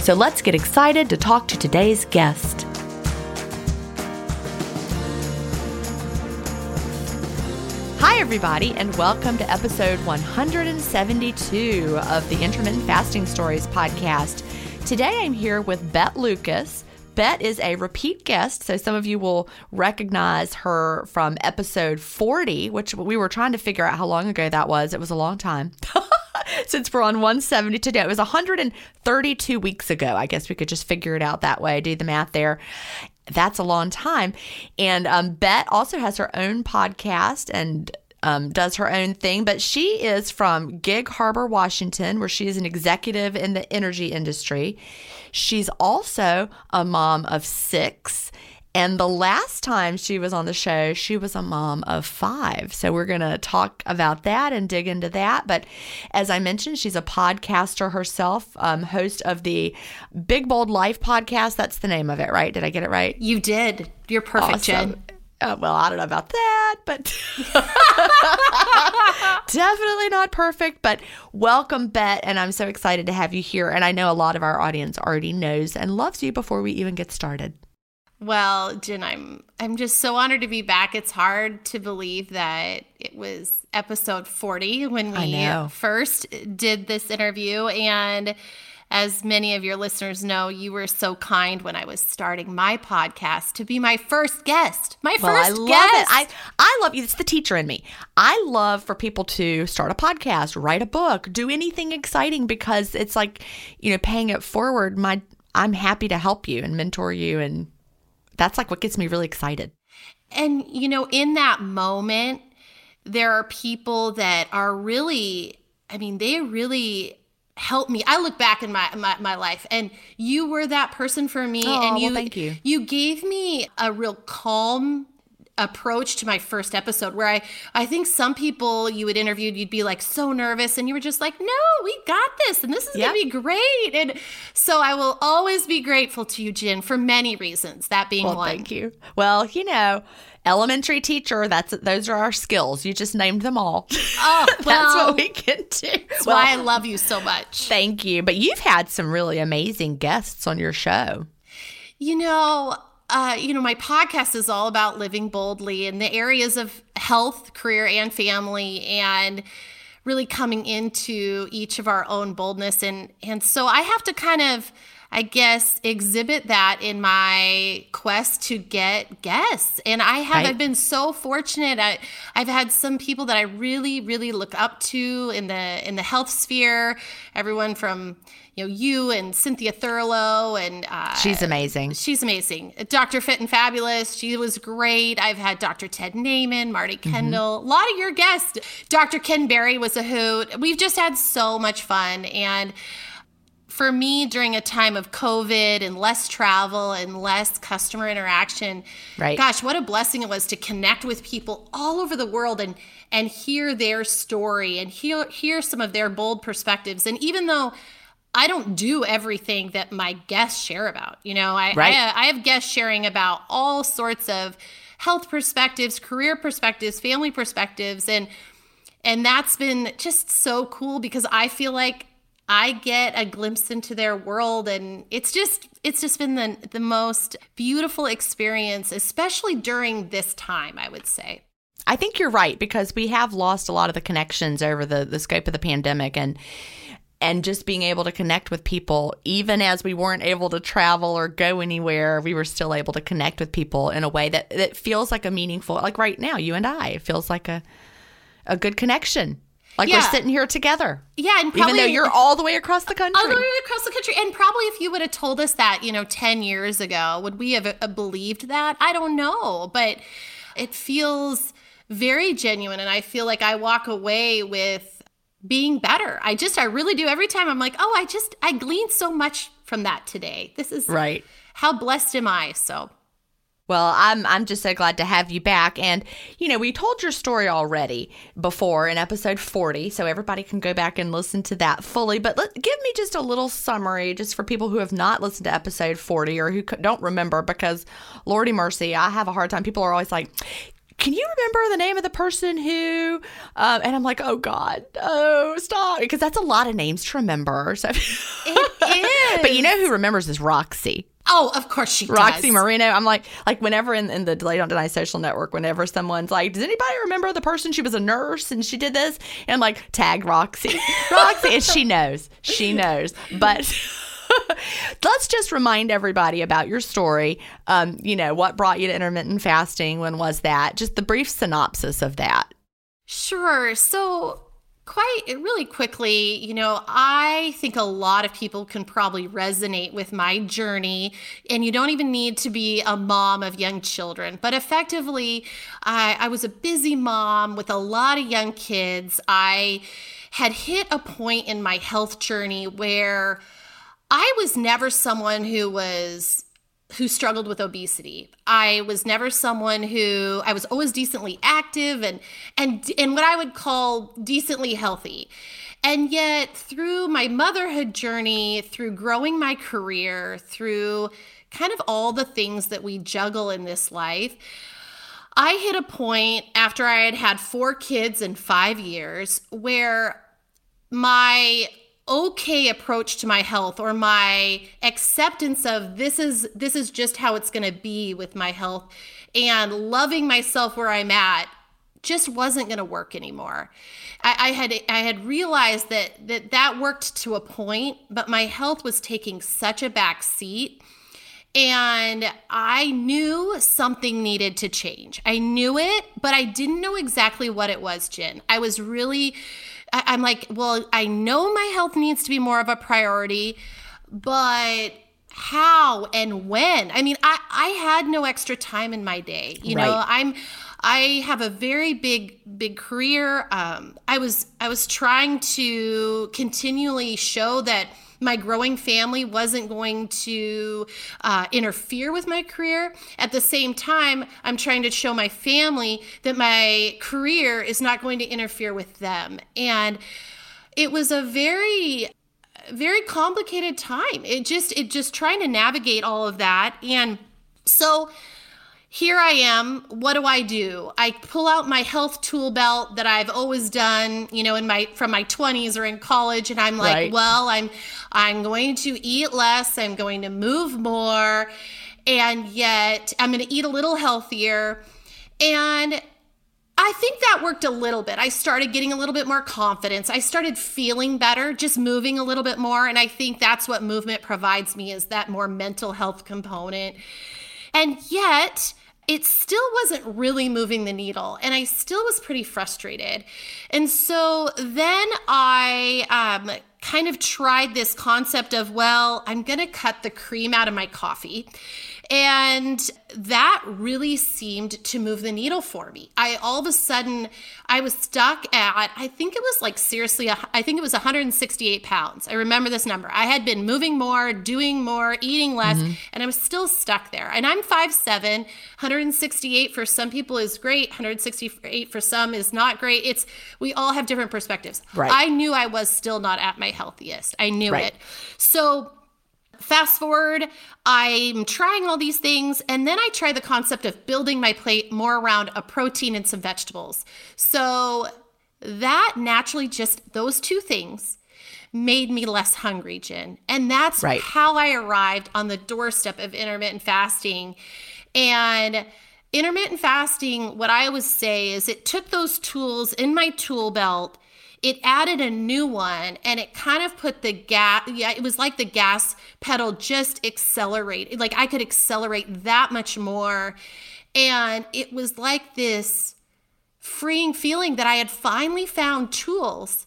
So let's get excited to talk to today's guest. Hi, everybody, and welcome to episode 172 of the Intermittent Fasting Stories podcast. Today I'm here with Bet Lucas. Bet is a repeat guest, so some of you will recognize her from episode 40, which we were trying to figure out how long ago that was. It was a long time. since we're on 170 today. It was 132 weeks ago. I guess we could just figure it out that way, do the math there. That's a long time. And um, Bet also has her own podcast and um, does her own thing, but she is from Gig Harbor, Washington, where she is an executive in the energy industry. She's also a mom of six and the last time she was on the show, she was a mom of five. So we're going to talk about that and dig into that. But as I mentioned, she's a podcaster herself, um, host of the Big Bold Life podcast. That's the name of it, right? Did I get it right? You did. You're perfect, awesome. Gin. Uh, well, I don't know about that, but definitely not perfect. But welcome, Bet, and I'm so excited to have you here. And I know a lot of our audience already knows and loves you before we even get started. Well, Gin, I'm I'm just so honored to be back. It's hard to believe that it was episode 40 when we first did this interview and as many of your listeners know, you were so kind when I was starting my podcast to be my first guest. My well, first I love guest. It. I I love you. It's the teacher in me. I love for people to start a podcast, write a book, do anything exciting because it's like, you know, paying it forward. My I'm happy to help you and mentor you and that's like what gets me really excited. And, you know, in that moment, there are people that are really, I mean, they really help me. I look back in my, my, my life and you were that person for me. Oh, and you, well, thank you. You gave me a real calm approach to my first episode where I I think some people you would interview you'd be like so nervous and you were just like no we got this and this is yep. going to be great and so I will always be grateful to you Gin for many reasons that being well, one thank you well you know elementary teacher that's those are our skills. You just named them all. Oh well, that's what we can do. that's well, why I love you so much. thank you. But you've had some really amazing guests on your show. You know uh, you know, my podcast is all about living boldly in the areas of health, career, and family, and really coming into each of our own boldness. And and so I have to kind of, I guess, exhibit that in my quest to get guests. And I have right. I've been so fortunate. I, I've had some people that I really, really look up to in the in the health sphere. Everyone from you know you and Cynthia Thurlow and uh, she's amazing. She's amazing. Dr. Fit and Fabulous. She was great. I've had Dr. Ted Naiman, Marty mm-hmm. Kendall, mm-hmm. a lot of your guests. Dr. Ken Berry was a hoot. We've just had so much fun and for me during a time of covid and less travel and less customer interaction right gosh what a blessing it was to connect with people all over the world and and hear their story and hear hear some of their bold perspectives and even though I don't do everything that my guests share about. You know, I, right. I, I have guests sharing about all sorts of health perspectives, career perspectives, family perspectives, and and that's been just so cool because I feel like I get a glimpse into their world and it's just it's just been the the most beautiful experience especially during this time I would say. I think you're right because we have lost a lot of the connections over the the scope of the pandemic and and just being able to connect with people even as we weren't able to travel or go anywhere we were still able to connect with people in a way that that feels like a meaningful like right now you and I it feels like a a good connection like yeah. we're sitting here together. Yeah, and probably, even though you're all the way across the country, all the way across the country, and probably if you would have told us that, you know, ten years ago, would we have uh, believed that? I don't know, but it feels very genuine, and I feel like I walk away with being better. I just, I really do. Every time I'm like, oh, I just, I gleaned so much from that today. This is right. How blessed am I? So. Well, I'm I'm just so glad to have you back. And you know, we told your story already before in episode 40, so everybody can go back and listen to that fully. But let, give me just a little summary, just for people who have not listened to episode 40 or who don't remember, because Lordy mercy, I have a hard time. People are always like, can you remember the name of the person who um, and i'm like oh god oh stop because that's a lot of names to remember so it is but you know who remembers is roxy Oh, of course she Roxy does. Marino. I'm like, like whenever in, in the Delay Don't Deny social network, whenever someone's like, does anybody remember the person? She was a nurse and she did this. And I'm like, tag Roxy. Roxy. and she knows. She knows. But let's just remind everybody about your story. Um, you know, what brought you to intermittent fasting? When was that? Just the brief synopsis of that. Sure. So, quite really quickly, you know, I think a lot of people can probably resonate with my journey, and you don't even need to be a mom of young children. But effectively, I, I was a busy mom with a lot of young kids. I had hit a point in my health journey where I was never someone who was who struggled with obesity. I was never someone who I was always decently active and and and what I would call decently healthy. And yet through my motherhood journey, through growing my career, through kind of all the things that we juggle in this life, I hit a point after I had had four kids in 5 years where my okay approach to my health or my acceptance of this is this is just how it's going to be with my health and loving myself where i'm at just wasn't going to work anymore I, I, had i had realized that that that worked to a point but my health was taking such a back seat and I knew something needed to change. I knew it, but I didn't know exactly what it was, Gin. I was really I, am like, well, I know my health needs to be more of a priority, but how and when? I mean, I, I had no extra time in my day. You right. know, I'm I have a very big big career. Um, I was I was trying to continually show that my growing family wasn't going to uh, interfere with my career. At the same time, I'm trying to show my family that my career is not going to interfere with them. And it was a very very complicated time. It just it just trying to navigate all of that and so here I am. What do I do? I pull out my health tool belt that I've always done, you know, in my from my 20s or in college and I'm like, right. well, I'm I'm going to eat less, I'm going to move more, and yet I'm going to eat a little healthier. And I think that worked a little bit. I started getting a little bit more confidence. I started feeling better, just moving a little bit more, and I think that's what movement provides me is that more mental health component. And yet, it still wasn't really moving the needle and i still was pretty frustrated. And so then i um, kind of tried this concept of well i'm going to cut the cream out of my coffee and that really seemed to move the needle for me. I all of a sudden I was stuck at I think it was like seriously I think it was 168 pounds. I remember this number. I had been moving more, doing more, eating less, mm-hmm. and I was still stuck there. And I'm 5'7, 168 for some people is great, 168 for some is not great. It's we all have different perspectives. Right. I knew I was still not at my healthiest. I knew right. it. So Fast forward, I'm trying all these things, and then I try the concept of building my plate more around a protein and some vegetables. So that naturally just those two things made me less hungry, Gin. And that's right. how I arrived on the doorstep of intermittent fasting. And intermittent fasting, what I always say is it took those tools in my tool belt it added a new one and it kind of put the gas yeah it was like the gas pedal just accelerated like i could accelerate that much more and it was like this freeing feeling that i had finally found tools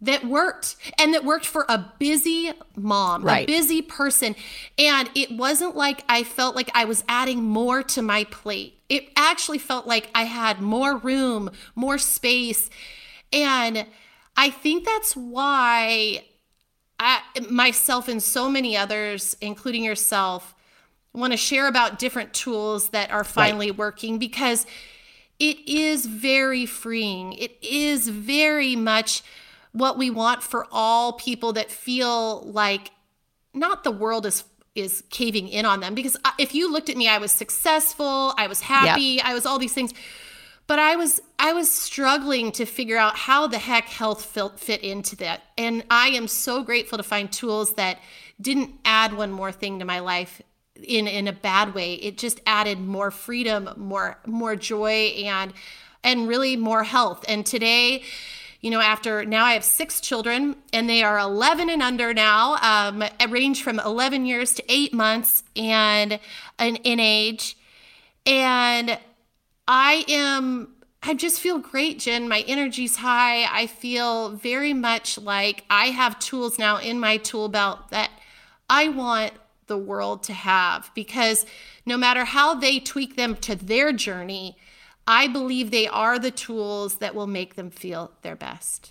that worked and that worked for a busy mom, right. a busy person. And it wasn't like I felt like I was adding more to my plate. It actually felt like I had more room, more space. And I think that's why I, myself and so many others, including yourself, want to share about different tools that are finally right. working because it is very freeing. It is very much what we want for all people that feel like not the world is is caving in on them because uh, if you looked at me I was successful, I was happy, yep. I was all these things but I was I was struggling to figure out how the heck health fit into that. And I am so grateful to find tools that didn't add one more thing to my life in in a bad way. It just added more freedom, more more joy and and really more health. And today, you know, after now I have six children and they are 11 and under now, um, range from 11 years to eight months and, and in age. And I am I just feel great, Gin. My energy's high. I feel very much like I have tools now in my tool belt that I want the world to have because no matter how they tweak them to their journey, I believe they are the tools that will make them feel their best.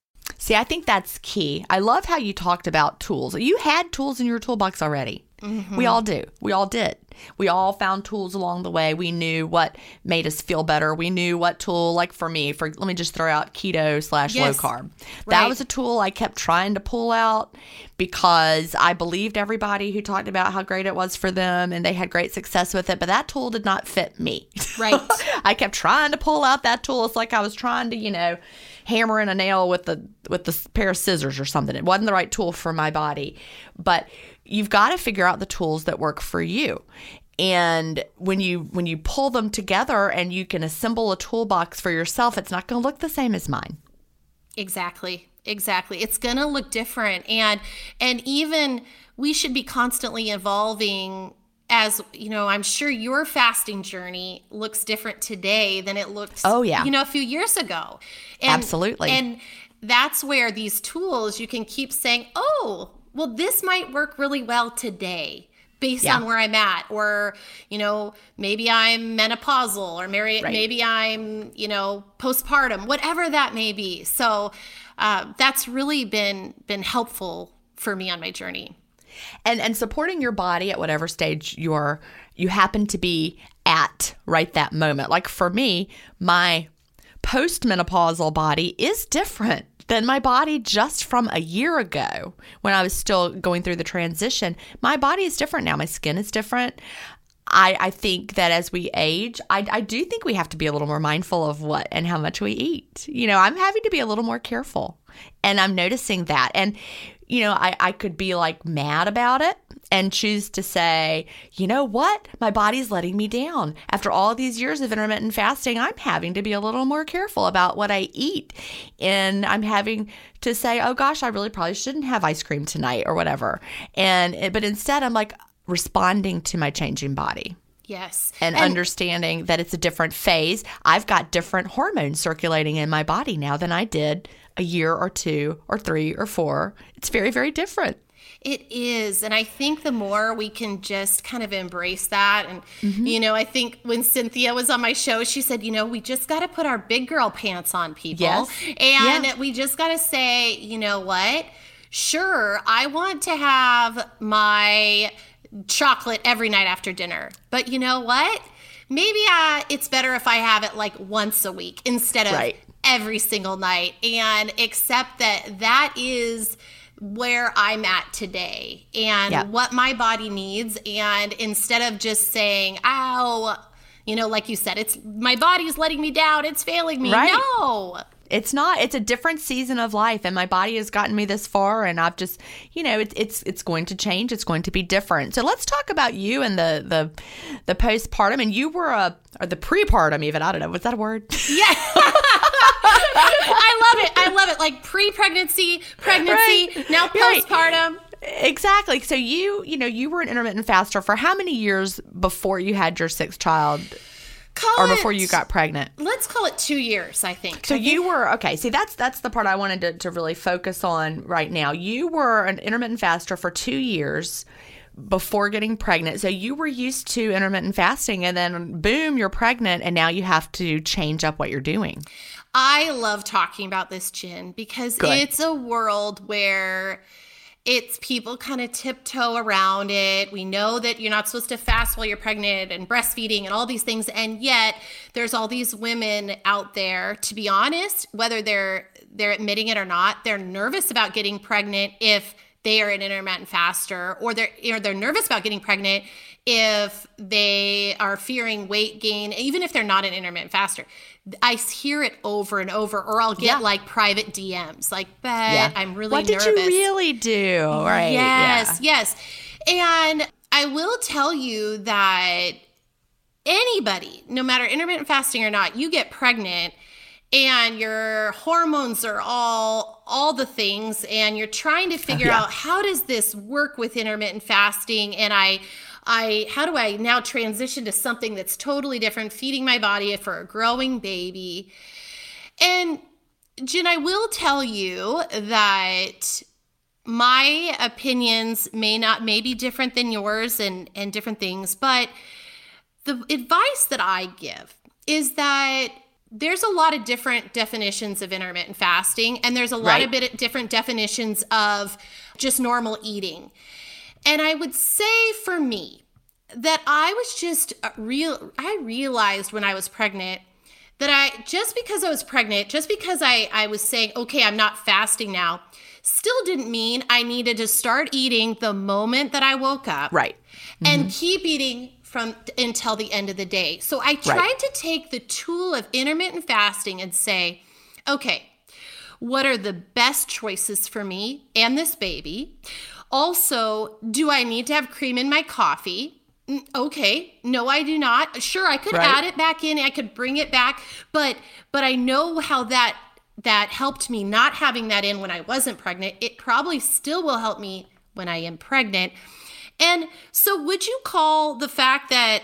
See, I think that's key. I love how you talked about tools. You had tools in your toolbox already. Mm-hmm. We all do. We all did. We all found tools along the way. We knew what made us feel better. We knew what tool, like for me, for let me just throw out keto slash yes. low carb. That right. was a tool I kept trying to pull out because I believed everybody who talked about how great it was for them and they had great success with it. But that tool did not fit me. Right. I kept trying to pull out that tool. It's like I was trying to, you know, hammering a nail with the with the pair of scissors or something. It wasn't the right tool for my body. But you've got to figure out the tools that work for you. And when you when you pull them together and you can assemble a toolbox for yourself, it's not going to look the same as mine. Exactly. Exactly. It's going to look different and and even we should be constantly evolving as you know i'm sure your fasting journey looks different today than it looked oh yeah. you know a few years ago. And, absolutely. and that's where these tools you can keep saying oh well this might work really well today based yeah. on where i'm at. Or you know maybe i'm menopausal or maybe, right. maybe i'm you know postpartum whatever that may be. So uh, that's really been been helpful for me on my journey and and supporting your body at whatever stage you're you happen to be at right that moment. Like for me, my postmenopausal body is different than my body just from a year ago when I was still going through the transition. My body is different now. My skin is different. I, I think that as we age, I, I do think we have to be a little more mindful of what and how much we eat. You know, I'm having to be a little more careful and I'm noticing that. And you know, I, I could be like mad about it and choose to say, you know what? My body's letting me down. After all these years of intermittent fasting, I'm having to be a little more careful about what I eat. And I'm having to say, oh gosh, I really probably shouldn't have ice cream tonight or whatever. And, but instead, I'm like responding to my changing body. Yes. And, and, understanding that it's a different phase. I've got different hormones circulating in my body now than I did a year or two or three or four. It's very, very different. It is. And I think the more we can just kind of embrace that. And, mm-hmm. you know, I think when Cynthia was on my show, she said, you know, we just got to put our big girl pants on, people. Yes. And yeah. we just got to say, you know what? Sure, I want to have my chocolate every night after dinner. But you know what? Maybe uh, it's better if I have it like once a week instead of right every single night and accept that that is where I'm at today and what my body needs. And instead of just saying, ow, you know, like you said, it's my body's letting me down, it's failing me. Right. No, it's not it's a different season of life and my body has gotten me this far and i've just you know it's it's it's going to change it's going to be different so let's talk about you and the the the postpartum and you were a or the prepartum even i don't know was that a word yeah i love it i love it like pre-pregnancy pregnancy right. now postpartum right. Exactly. So you, you know, you were an intermittent faster for how many years before you had your sixth child? Call or before you got pregnant. Let's call it two years, I think. So I you were okay. See, that's that's the part I wanted to, to really focus on right now. You were an intermittent faster for two years before getting pregnant. So you were used to intermittent fasting, and then boom, you're pregnant, and now you have to change up what you're doing. I love talking about this, Gin, because Good. it's a world where it's people kind of tiptoe around it. We know that you're not supposed to fast while you're pregnant and breastfeeding and all these things. And yet there's all these women out there, to be honest, whether they're they're admitting it or not, they're nervous about getting pregnant if they are an intermittent faster, or they're or they're nervous about getting pregnant if they are fearing weight gain, even if they're not an intermittent faster. I hear it over and over, or I'll get yeah. like private DMs, like, "Bet yeah. I'm really what nervous." What did you really do? Right? Yes, yeah. yes. And I will tell you that anybody, no matter intermittent fasting or not, you get pregnant and your hormones are all all the things and you're trying to figure yeah. out how does this work with intermittent fasting and I I how do I now transition to something that's totally different feeding my body for a growing baby. And Gin, I will tell you that my opinions may not may be different than yours and and different things, but the advice that I give is that there's a lot of different definitions of intermittent fasting and there's a lot right. of bit different definitions of just normal eating. And I would say for me that I was just uh, real I realized when I was pregnant that I just because I was pregnant, just because I I was saying, "Okay, I'm not fasting now." Still didn't mean I needed to start eating the moment that I woke up. Right. Mm-hmm. And keep eating from until the end of the day. So I tried right. to take the tool of intermittent fasting and say, okay, what are the best choices for me and this baby? Also, do I need to have cream in my coffee? Okay, no I do not. Sure, I could right. add it back in, I could bring it back, but but I know how that that helped me not having that in when I wasn't pregnant. It probably still will help me when I am pregnant. And so, would you call the fact that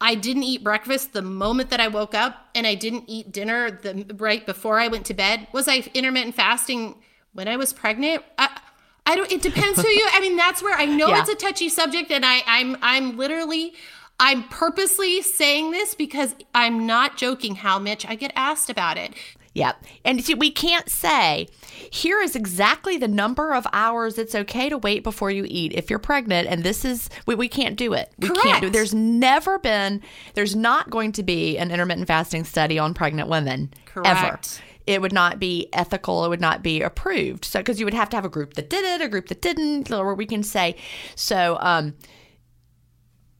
I didn't eat breakfast the moment that I woke up and I didn't eat dinner the right before I went to bed? Was I intermittent fasting when I was pregnant? I, I don't. It depends who you. I mean, that's where I know yeah. it's a touchy subject, and I, I'm I'm literally. I'm purposely saying this because I'm not joking how much I get asked about it. Yep. And see, we can't say, here is exactly the number of hours it's okay to wait before you eat if you're pregnant. And this is, we, we can't do it. We Correct. can't do There's never been, there's not going to be an intermittent fasting study on pregnant women. Correct. Ever it would not be ethical. It would not be approved. So, because you would have to have a group that did it, a group that didn't, or we can say, so, um,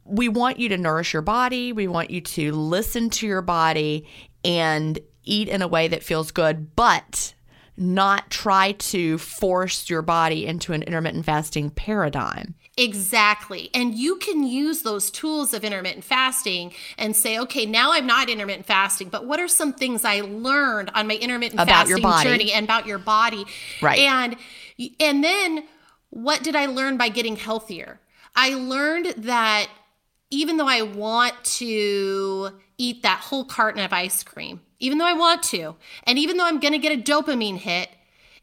we want you to nourish your body. We want you to listen to your body and eat in a way that feels good, but not try to force your body into an intermittent fasting paradigm. Exactly. And you can use those tools of intermittent fasting and say, okay, now I'm not intermittent fasting, but what are some things I learned on my intermittent about fasting journey and about your body? Right. And and then what did I learn by getting healthier? I learned that even though I want to eat that whole carton of ice cream, even though I want to, and even though I'm going to get a dopamine hit,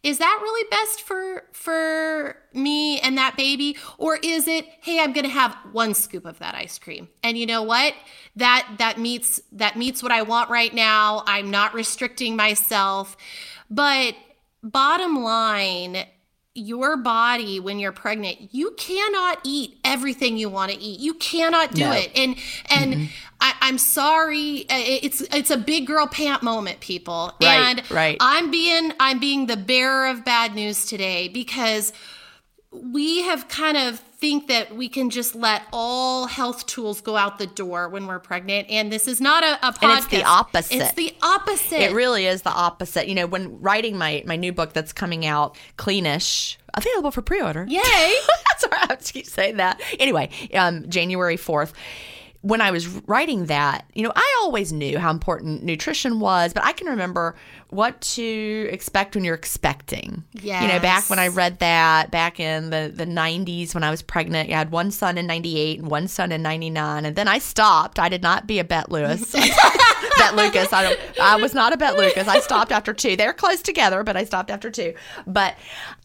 is that really best for for me and that baby? Or is it hey i'm going to have one scoop of that ice cream. And you know what? That that meets that meets what i want right now. I'm not restricting myself. But bottom line your body when you're pregnant you cannot eat everything you want to eat you cannot do no. it and and mm-hmm. I, am sorry uh, it's it's a big girl pant moment people right, and right. i'm being i'm being the bearer of bad news today because we have kind of think that we can just let all health tools go out the door when we're pregnant. And this is not a, a podcast. And it's the opposite. It's the opposite. It really is the opposite. You know, when writing my, my new book that's coming out, Cleanish, available for pre-order. Yay! Sorry, I have to keep saying that. Anyway, um, January 4th when I was writing that, you know, I always knew how important nutrition was, but I can remember what to expect when you're expecting. Yeah. You know, back when I read that back in the, the 90s when I was pregnant, I had one son in 98 and one son in 99. And then I stopped. I did not be a Bet Lewis. Bet Lucas. I, don't, I was not a Bet Lucas. I stopped after two. They're close together, but I stopped after two. But,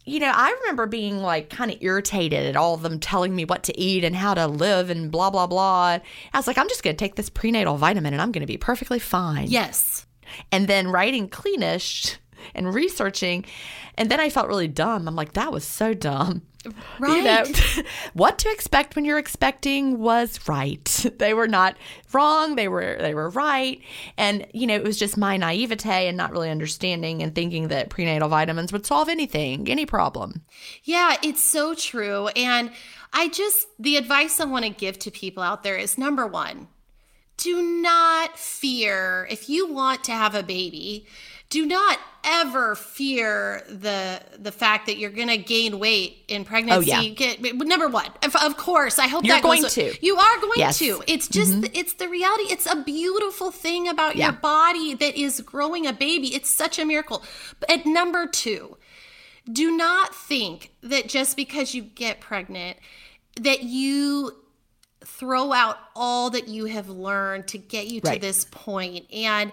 you know, I remember being like kind of irritated at all of them telling me what to eat and how to live and blah, blah, blah. I was like, I'm just going to take this prenatal vitamin and I'm going to be perfectly fine. Yes and then writing Cleanish and researching. And then I felt really dumb. I'm like, that was so dumb. Right. You know, what to expect when you're expecting was right. They were not wrong. They were they were right. And you know, it was just my naivete and not really understanding and thinking that prenatal vitamins would solve anything, any problem. Yeah, it's so true. And I just the advice I want to give to people out there is number 1, do not fear if you want to have a baby do not ever fear the the fact that you're going to gain weight in pregnancy. Oh, yeah. number one, of, of, course, I hope you're that going goes, to. You are going yes. to. It's just mm-hmm. it's the reality. It's a beautiful thing about yeah. your body that is growing a baby. It's such a miracle. But at number two, do not think that just because you get pregnant that you throw out all that you have learned to get you right. to this point and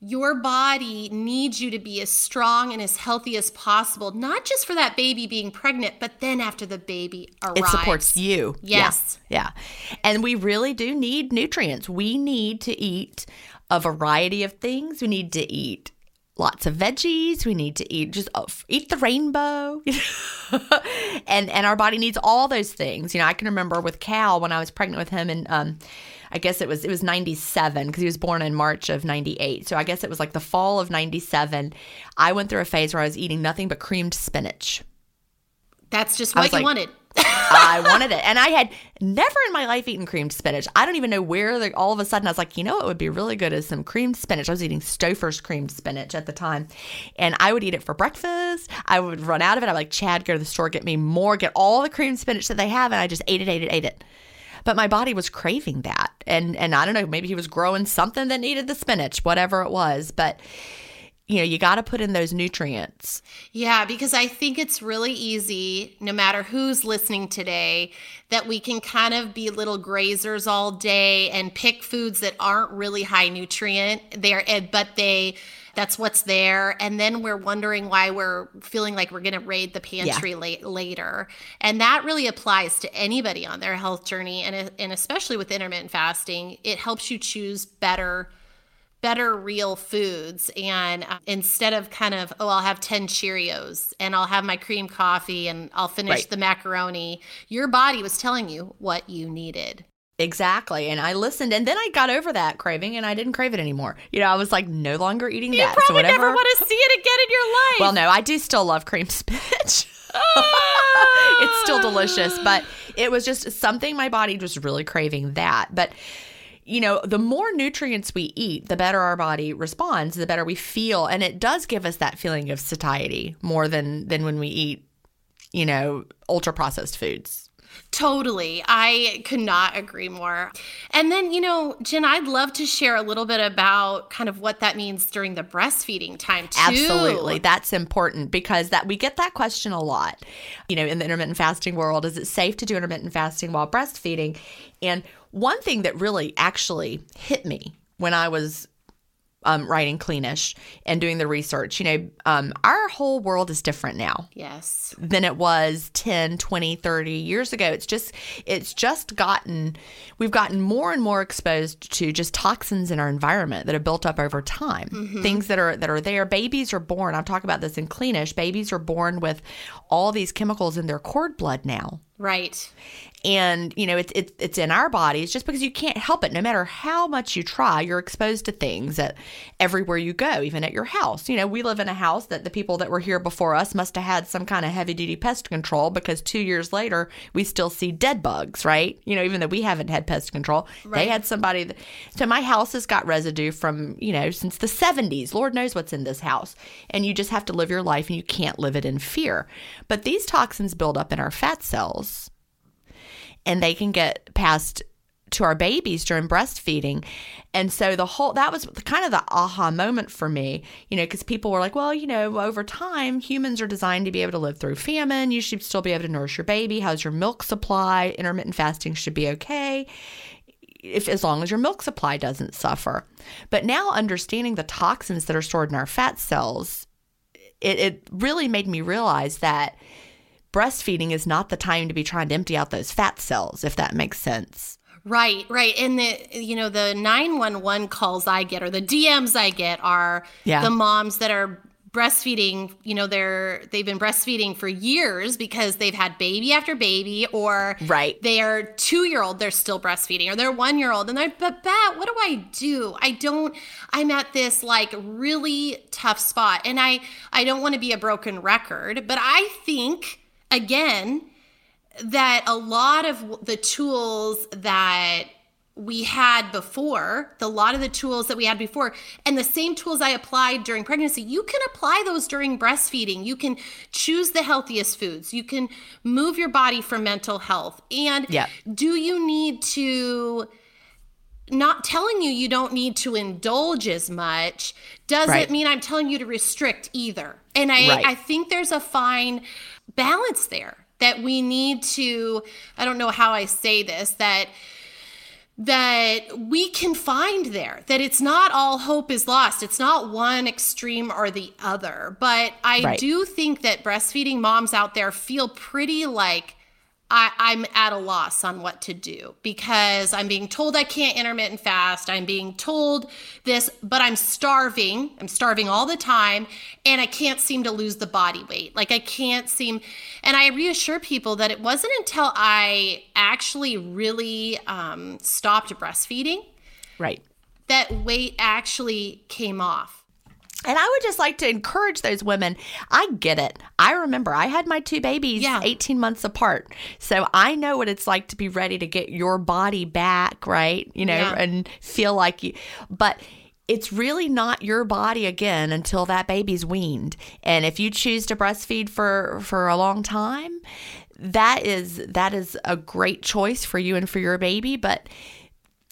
your body needs you to be as strong and as healthy as possible, not just for that baby being pregnant, but then after the baby arrives. It supports you. Yes. Yeah. yeah. And we really do need nutrients. We need to eat a variety of things. We need to eat lots of veggies. We need to eat just oh, eat the rainbow, and and our body needs all those things. You know, I can remember with Cal when I was pregnant with him, and um, I guess it was it was 97 because he was born in March of 98. So I guess it was like the fall of 97. I went through a phase where I was eating nothing but creamed spinach. That's just what you like, wanted. I wanted it. And I had never in my life eaten creamed spinach. I don't even know where all of a sudden I was like, you know, it would be really good as some creamed spinach. I was eating Stouffer's creamed spinach at the time. And I would eat it for breakfast. I would run out of it. I'm like, Chad, go to the store, get me more, get all the creamed spinach that they have. And I just ate it, ate it, ate it but my body was craving that. And and I don't know, maybe he was growing something that needed the spinach, whatever it was, but you know, you got to put in those nutrients. Yeah, because I think it's really easy, no matter who's listening today, that we can kind of be little grazers all day and pick foods that aren't really high nutrient. They're, eh, but they, that's what's there. And then we're wondering why we're feeling like we're going to raid the pantry yeah. late, later. And that really applies to anybody on their health journey. And, eh, and especially with intermittent fasting, it helps you choose better better real foods and uh, instead of kind of oh i'll have 10 cheerios and i'll have my cream coffee and i'll finish right. the macaroni your body was telling you what you needed Exactly. And I listened and then I got over that craving and I didn't crave it anymore. You know, I was like no longer eating you that. You probably so whatever, never want to see it again in your life. Well, no, I do still love cream spinach. it's still delicious, but it was just something my body was really craving that. But you know, the more nutrients we eat, the better our body responds, the better we feel, and it does give us that feeling of satiety more than than when we eat, you know, ultra processed foods. Totally. I could not agree more. And then, you know, Gin, I'd love to share a little bit about kind of what that means during the breastfeeding time too. Absolutely. That's important because that we get that question a lot. You know, in the intermittent fasting world, is it safe to do intermittent fasting while breastfeeding? And one thing that really actually hit me when I was um, writing Cleanish and doing the research. You know, um, our whole world is different now. Yes. Than it was 10, 20, 30 years ago. It's just, it's just gotten, we've gotten more and more exposed to just toxins in our environment that have built up over time. Mm-hmm. Things that are, that are there. Babies are born, I'll talk about this in Cleanish, babies are born with all these chemicals in their cord blood now. Right and you know it's it's it's in our bodies just because you can't help it. No matter how much you try you're exposed to things that everywhere you go even at your house. You know we live in a house that the people that were here before us must have had some kind of heavy duty pest control because 2 years later we still see dead bugs right? You know even though we haven't had pest control right. they had somebody that, so my house has got residue from you know since the 70s lord knows what's in this house. And you just have to live your life and you can't live it in fear. But these toxins build up in our fat cells and they can get passed to our babies during breastfeeding. And so the whole that was kind of the aha moment for me, you know, because people were like, well, you know, over time, humans are designed to be able to live through famine. You should still be able to nourish your baby. How's your milk supply? Intermittent fasting should be okay. If as long as your milk supply doesn't suffer. But now understanding the toxins that are stored in our fat cells, it, it really made me realize that breastfeeding is not the time to be trying to empty out those fat cells, if that makes sense. Right, right. And the you know, the 911 calls I get or the DMs I get are yeah. the moms that are breastfeeding, you know, they're they've been breastfeeding for years because they've had baby after baby, or right. they are two year old, they're still breastfeeding, or they're one year old, and they're but Bat, what do I do? I don't. I'm at this like really tough spot, and I I don't want to be a broken record, but I think again that a lot of the tools that we had before, the lot of the tools that we had before, and the same tools I applied during pregnancy, you can apply those during breastfeeding. You can choose the healthiest foods. You can move your body for mental health. And yeah. do you need to not telling you you don't need to indulge as much doesn't right. mean I'm telling you to restrict either. And I, right. I think there's a fine balance there that we need to, I don't know how I say this, that that we can find there that it's not all hope is lost it's not one extreme or the other but i right. do think that breastfeeding moms out there feel pretty like I, am at a loss on what to do because I'm being told I can't intermittent fast. I'm being told this, but I'm starving. I'm starving all the time and I can't seem to lose the body weight. Like I can't seem, and I reassure people that it wasn't until I actually really um, stopped breastfeeding. Right. That weight actually came off. And I would just like to encourage those women. I get it. I remember I had my two babies yeah. 18 months apart. So I know what it's like to be ready to get your body back, right? You know, yeah. and feel like you, but it's really not your body again until that baby's weaned. And if you choose to breastfeed for for a long time, that is that is a great choice for you and for your baby, but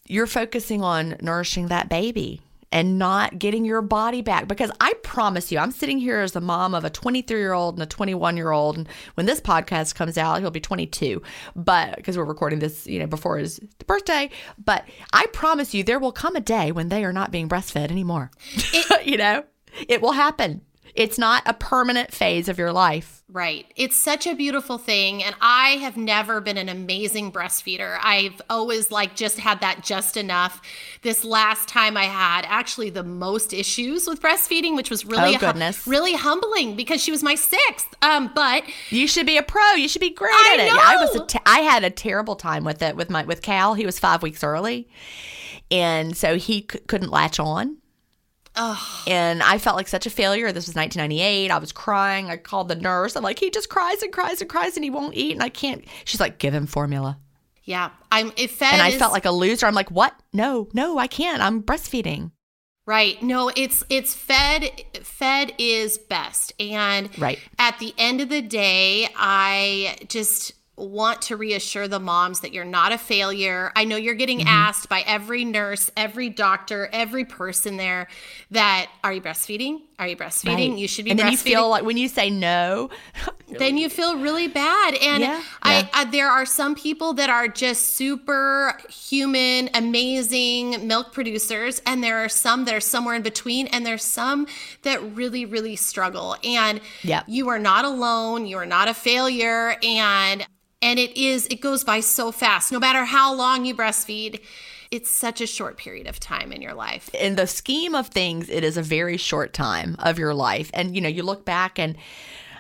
you're focusing on nourishing that baby and not getting your body back. Because I promise you, I'm sitting here as the mom of a 23 year old and a 21 year old. And when this podcast comes out, he'll be 22, but because we're recording this, you know, before his birthday. But I promise you, there will come a day when they are not being breastfed anymore. It, you know, it will happen. It's not a permanent phase of your life. Right. It's such a beautiful thing. And I have never been an amazing breastfeeder. I've always like just had that just enough. This last time I had actually the most issues with breastfeeding, which was really, oh, goodness. Hum- really humbling because she was my sixth. Um, but you should be a pro. You should be great I at it. I was, a I had a terrible time with it with my, with Cal. He was five weeks early. And so he c- couldn't latch on. Oh. And I felt like such a failure. This was 1998. I was crying. I called the nurse. I'm like, he just cries and cries and cries and he won't eat. And I can't. She's like, give him formula. Yeah. I'm, it fed and I felt like a loser. I'm like, what? No, no, I can't. I'm breastfeeding. Right. No, it's it's fed fed is best. And right. at the end of the day, I just want to reassure the moms that you're not a failure. I know you're getting mm-hmm. asked by every nurse, every doctor, every person there that are you breastfeeding? Are you breastfeeding? Right. You should be and then you feel like when you say no, then you feel really bad. And yeah, I, yeah. I, there are some people that are just super human, amazing milk producers, and there are some that are somewhere in between, and there's some that really, really struggle. And yeah. you are not alone. You are not a failure. And and it is, it goes by so fast. No matter how long you breastfeed, it's such a short period of time in your life. In the scheme of things, it is a very short time of your life. And, you know, you look back and,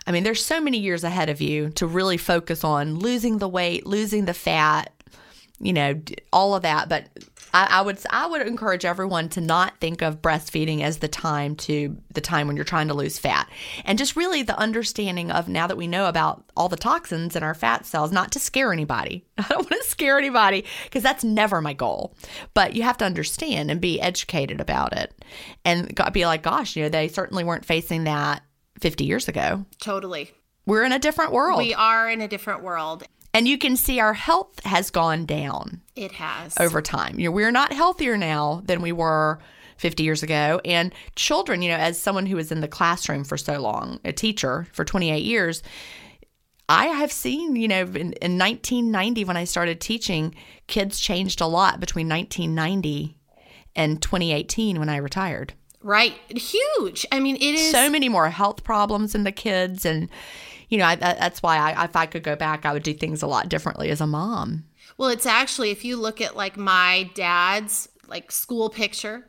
I mean, there's so many years ahead of you to really focus on losing the weight, losing the fat, you know, all of that. But I, I, would I would encourage everyone to not think of breastfeeding as the time to the time when you're trying to lose fat, and just really the understanding of now that we know about all the toxins in our fat cells, not to scare anybody. I don't want to scare anybody because that's never my goal. But you have to understand and be educated about it, and be like, gosh, you know, they certainly weren't facing that 50 years ago. Totally. We're in a different world. We are in a different world. And you can see our health has gone down. It has. Over time. You know, we're not healthier now than we were 50 years ago. And children, you know, as someone who was in the classroom for so long, a teacher for 28 years, I have seen, you know, in, in 1990 when I started teaching, kids changed a lot between 1990 and 2018 when I retired. Right. Huge. I mean, it is so many more health problems in the kids and you know, I, that's why I, if I could go back, I would do things a lot differently as a mom. Well, it's actually, if you look at like my dad's like school picture,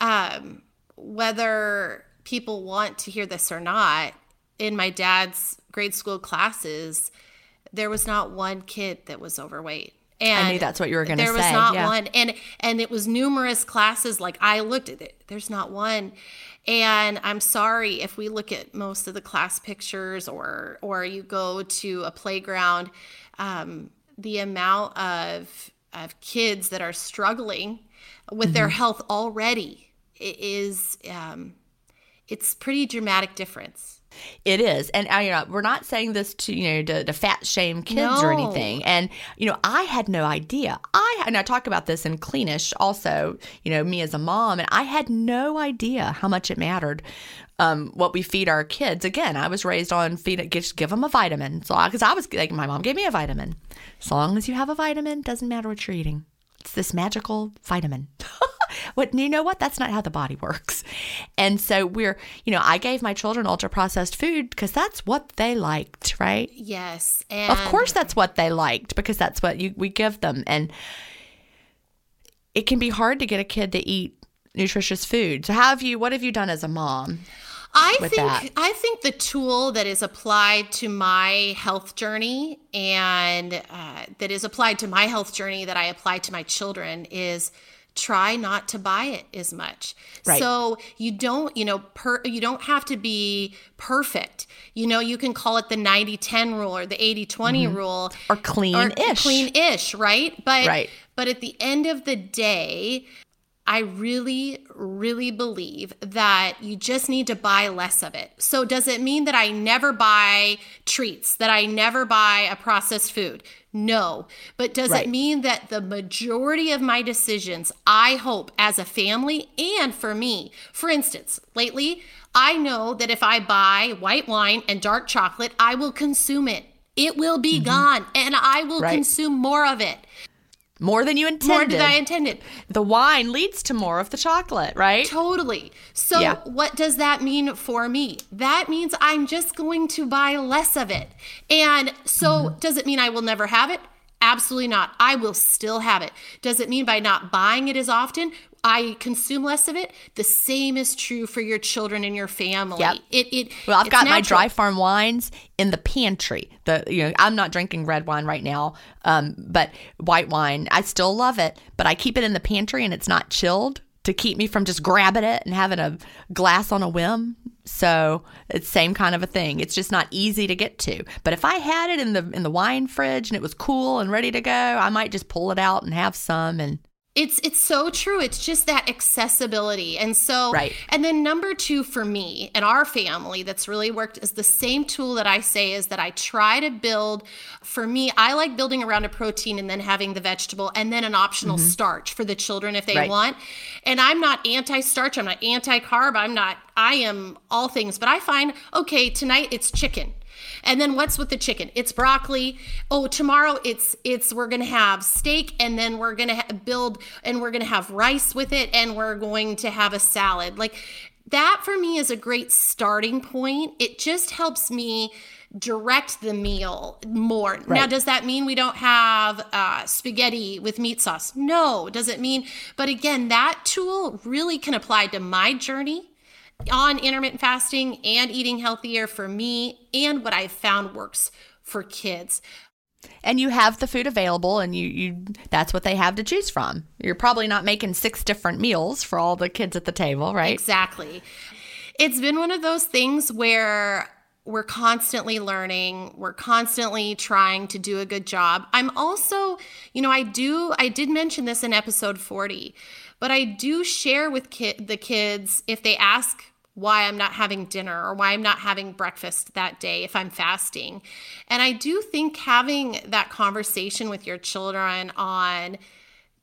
um, whether people want to hear this or not, in my dad's grade school classes, there was not one kid that was overweight. And I knew that's what you were going to say. There was not yeah. one, and and it was numerous classes. Like I looked at it, there's not one. And I'm sorry if we look at most of the class pictures, or or you go to a playground, um, the amount of of kids that are struggling with mm-hmm. their health already is um, it's pretty dramatic difference. It is, and uh, you know, we're not saying this to you know to, to fat shame kids no. or anything. And you know, I had no idea. I and I talk about this in Cleanish also. You know, me as a mom, and I had no idea how much it mattered. Um, what we feed our kids. Again, I was raised on feed just give them a vitamin. So because I, I was like, my mom gave me a vitamin. As long as you have a vitamin, doesn't matter what you're eating. It's this magical vitamin. what you know what? That's not how the body works. And so we're you know i gave my children ultra processed food because that's what they liked right? Yes and of course that's what they liked because that's what you we give them. And it can be hard to get a kid to eat nutritious food. So how have you what have you done as a mom I think that? I think the tool that is applied to my health journey and uh, that is applied to my health journey that I apply to my children is try not to buy it as much. Right. So you don't, you know, per, you don't have to be perfect. You know, you can call it the 90-10 rule or the 80-20 mm-hmm. rule or clean-ish. clean-ish, right? But right. but at the end of the day, I really, really believe that you just need to buy less of it. So, does it mean that I never buy treats, that I never buy a processed food? No. But does right. it mean that the majority of my decisions, I hope, as a family and for me, for instance, lately, I know that if I buy white wine and dark chocolate, I will consume it. It will be mm-hmm. gone and I will right. consume more of it. More than you intended. More than I intended. The wine leads to more of the chocolate, right? Totally. So, yeah. what does that mean for me? That means I'm just going to buy less of it. And so, mm-hmm. does it mean I will never have it? Absolutely not. I will still have it. Does it mean by not buying it as often? I consume less of it. The same is true for your children and your family. Yep. It, it well, I've got natural. my dry farm wines in the pantry. The you know I'm not drinking red wine right now, um, but white wine I still love it, but I keep it in the pantry and it's not chilled to keep me from just grabbing it and having a glass on a whim. So it's same kind of a thing. It's just not easy to get to. But if I had it in the in the wine fridge and it was cool and ready to go, I might just pull it out and have some and it's it's so true. It's just that accessibility. And so right. and then number 2 for me and our family that's really worked is the same tool that I say is that I try to build for me I like building around a protein and then having the vegetable and then an optional mm-hmm. starch for the children if they right. want. And I'm not anti-starch, I'm not anti-carb, I'm not I am all things, but I find okay, tonight it's chicken and then what's with the chicken? It's broccoli. Oh, tomorrow it's it's we're going to have steak and then we're going to ha- build and we're going to have rice with it and we're going to have a salad. Like that for me is a great starting point. It just helps me direct the meal more. Right. Now, does that mean we don't have uh, spaghetti with meat sauce? No. Does it mean, but again, that tool really can apply to my journey on intermittent fasting and eating healthier for me and what I've found works for kids. And you have the food available and you you that's what they have to choose from. You're probably not making six different meals for all the kids at the table, right? Exactly. It's been one of those things where we're constantly learning we're constantly trying to do a good job i'm also you know i do i did mention this in episode 40 but i do share with ki- the kids if they ask why I'm not having dinner or why I'm not having breakfast that day if I'm fasting. And I do think having that conversation with your children on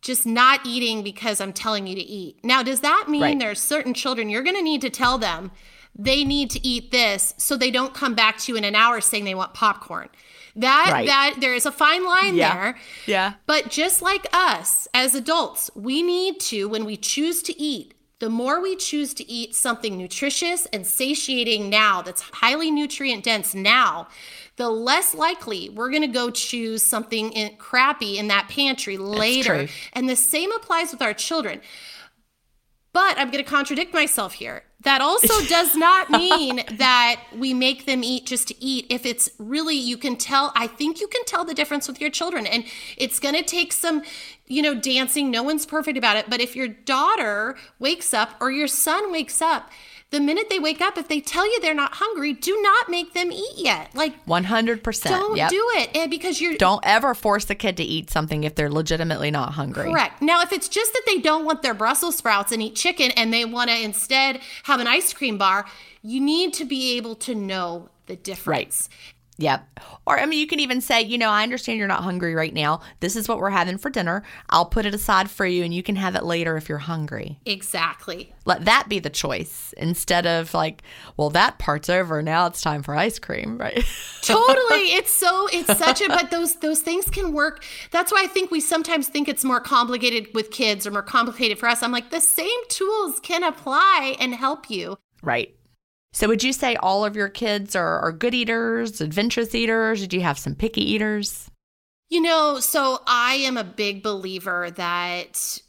just not eating because I'm telling you to eat. Now, does that mean right. there's certain children you're going to need to tell them they need to eat this so they don't come back to you in an hour saying they want popcorn? That right. that there is a fine line yeah. there. Yeah. But just like us as adults, we need to when we choose to eat the more we choose to eat something nutritious and satiating now that's highly nutrient dense now, the less likely we're going to go choose something in, crappy in that pantry later. And the same applies with our children. But I'm going to contradict myself here. That also does not mean that we make them eat just to eat. If it's really, you can tell, I think you can tell the difference with your children. And it's going to take some, you know, dancing. No one's perfect about it. But if your daughter wakes up or your son wakes up, the minute they wake up, if they tell you they're not hungry, do not make them eat yet. Like 100%. Don't yep. do it. And because you're Don't ever force the kid to eat something if they're legitimately not hungry. Correct. Now, if it's just that they don't want their Brussels sprouts and eat chicken and they want to instead have an ice cream bar, you need to be able to know the difference. Yep. Or, I mean, you can even say, you know, I understand you're not hungry right now. This is what we're having for dinner. I'll put it aside for you and you can have it later if you're hungry. Exactly. Let that be the choice instead of like, well, that part's over. Now it's time for ice cream, right? totally. It's so, it's such a, but those, those things can work. That's why I think we sometimes think it's more complicated with kids or more complicated for us. I'm like, the same tools can apply and help you. Right. So, would you say all of your kids are, are good eaters, adventurous eaters? Did you have some picky eaters? You know, so I am a big believer that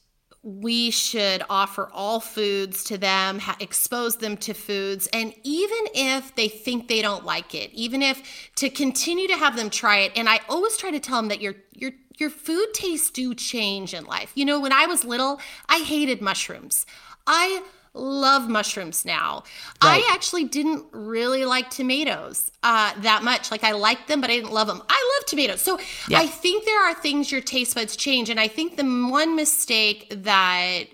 we should offer all foods to them, ha- expose them to foods. And even if they think they don't like it, even if to continue to have them try it. And I always try to tell them that your, your, your food tastes do change in life. You know, when I was little, I hated mushrooms. I love mushrooms now. Right. I actually didn't really like tomatoes uh, that much. Like I liked them, but I didn't love them. I love tomatoes. So yeah. I think there are things your taste buds change. And I think the one mistake that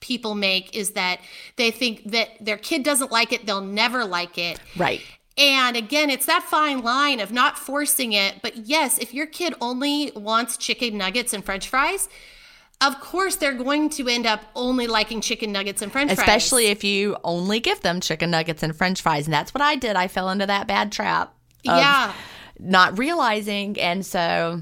people make is that they think that their kid doesn't like it, they'll never like it. Right. And again, it's that fine line of not forcing it. But yes, if your kid only wants chicken nuggets and french fries, of course they're going to end up only liking chicken nuggets and french fries. Especially if you only give them chicken nuggets and french fries. And that's what I did. I fell into that bad trap. yeah. Not realizing. And so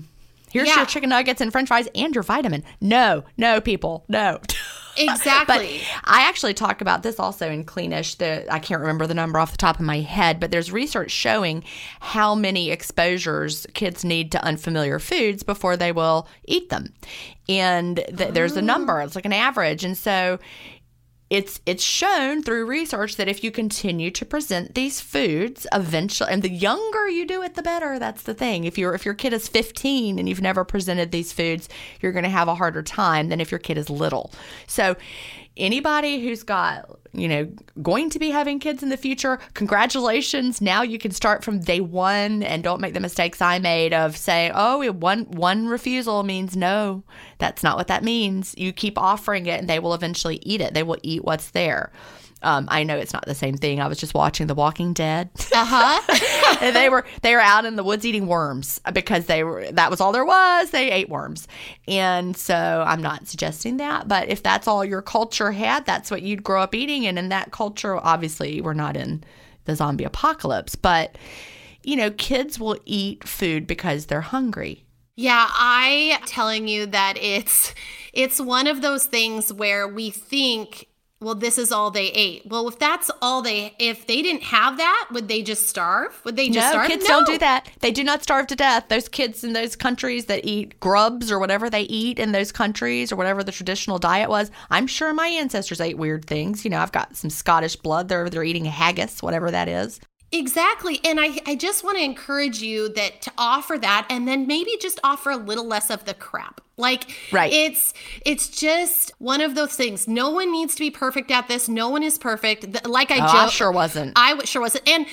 here's yeah. your chicken nuggets and french fries and your vitamin. No, no, people, no. Exactly. but I actually talk about this also in Cleanish. The I can't remember the number off the top of my head, but there's research showing how many exposures kids need to unfamiliar foods before they will eat them. And th- there's a number. It's like an average. And so it's it's shown through research that if you continue to present these foods eventually and the younger you do it the better. That's the thing. If your if your kid is 15 and you've never presented these foods you're going to have a harder time than if your kid is little. So anybody who's got you know going to be having kids in the future congratulations now you can start from day one and don't make the mistakes i made of saying oh one one refusal means no that's not what that means you keep offering it and they will eventually eat it they will eat what's there um, I know it's not the same thing. I was just watching The Walking Dead. Uh huh. and they were they were out in the woods eating worms uh, because they were that was all there was. They ate worms, and so I'm not suggesting that. But if that's all your culture had, that's what you'd grow up eating. And in that culture, obviously, we're not in the zombie apocalypse, but you know, kids will eat food because they're hungry. Yeah, I telling you that it's it's one of those things where we think well this is all they ate. Well if that's all they if they didn't have that would they just starve? Would they just no, starve? kids no. don't do that. They do not starve to death. Those kids in those countries that eat grubs or whatever they eat in those countries or whatever the traditional diet was i'm sure my ancestors ate weird things. You know i've got some scottish blood. They're they're eating haggis whatever that is Exactly. And I, I just want to encourage you that to offer that and then maybe just offer a little less of the crap. Like right. it's it's just one of those things. No one needs to be perfect at this. No one is perfect. Like I, ah, oh, I sure wasn't. I sure wasn't. And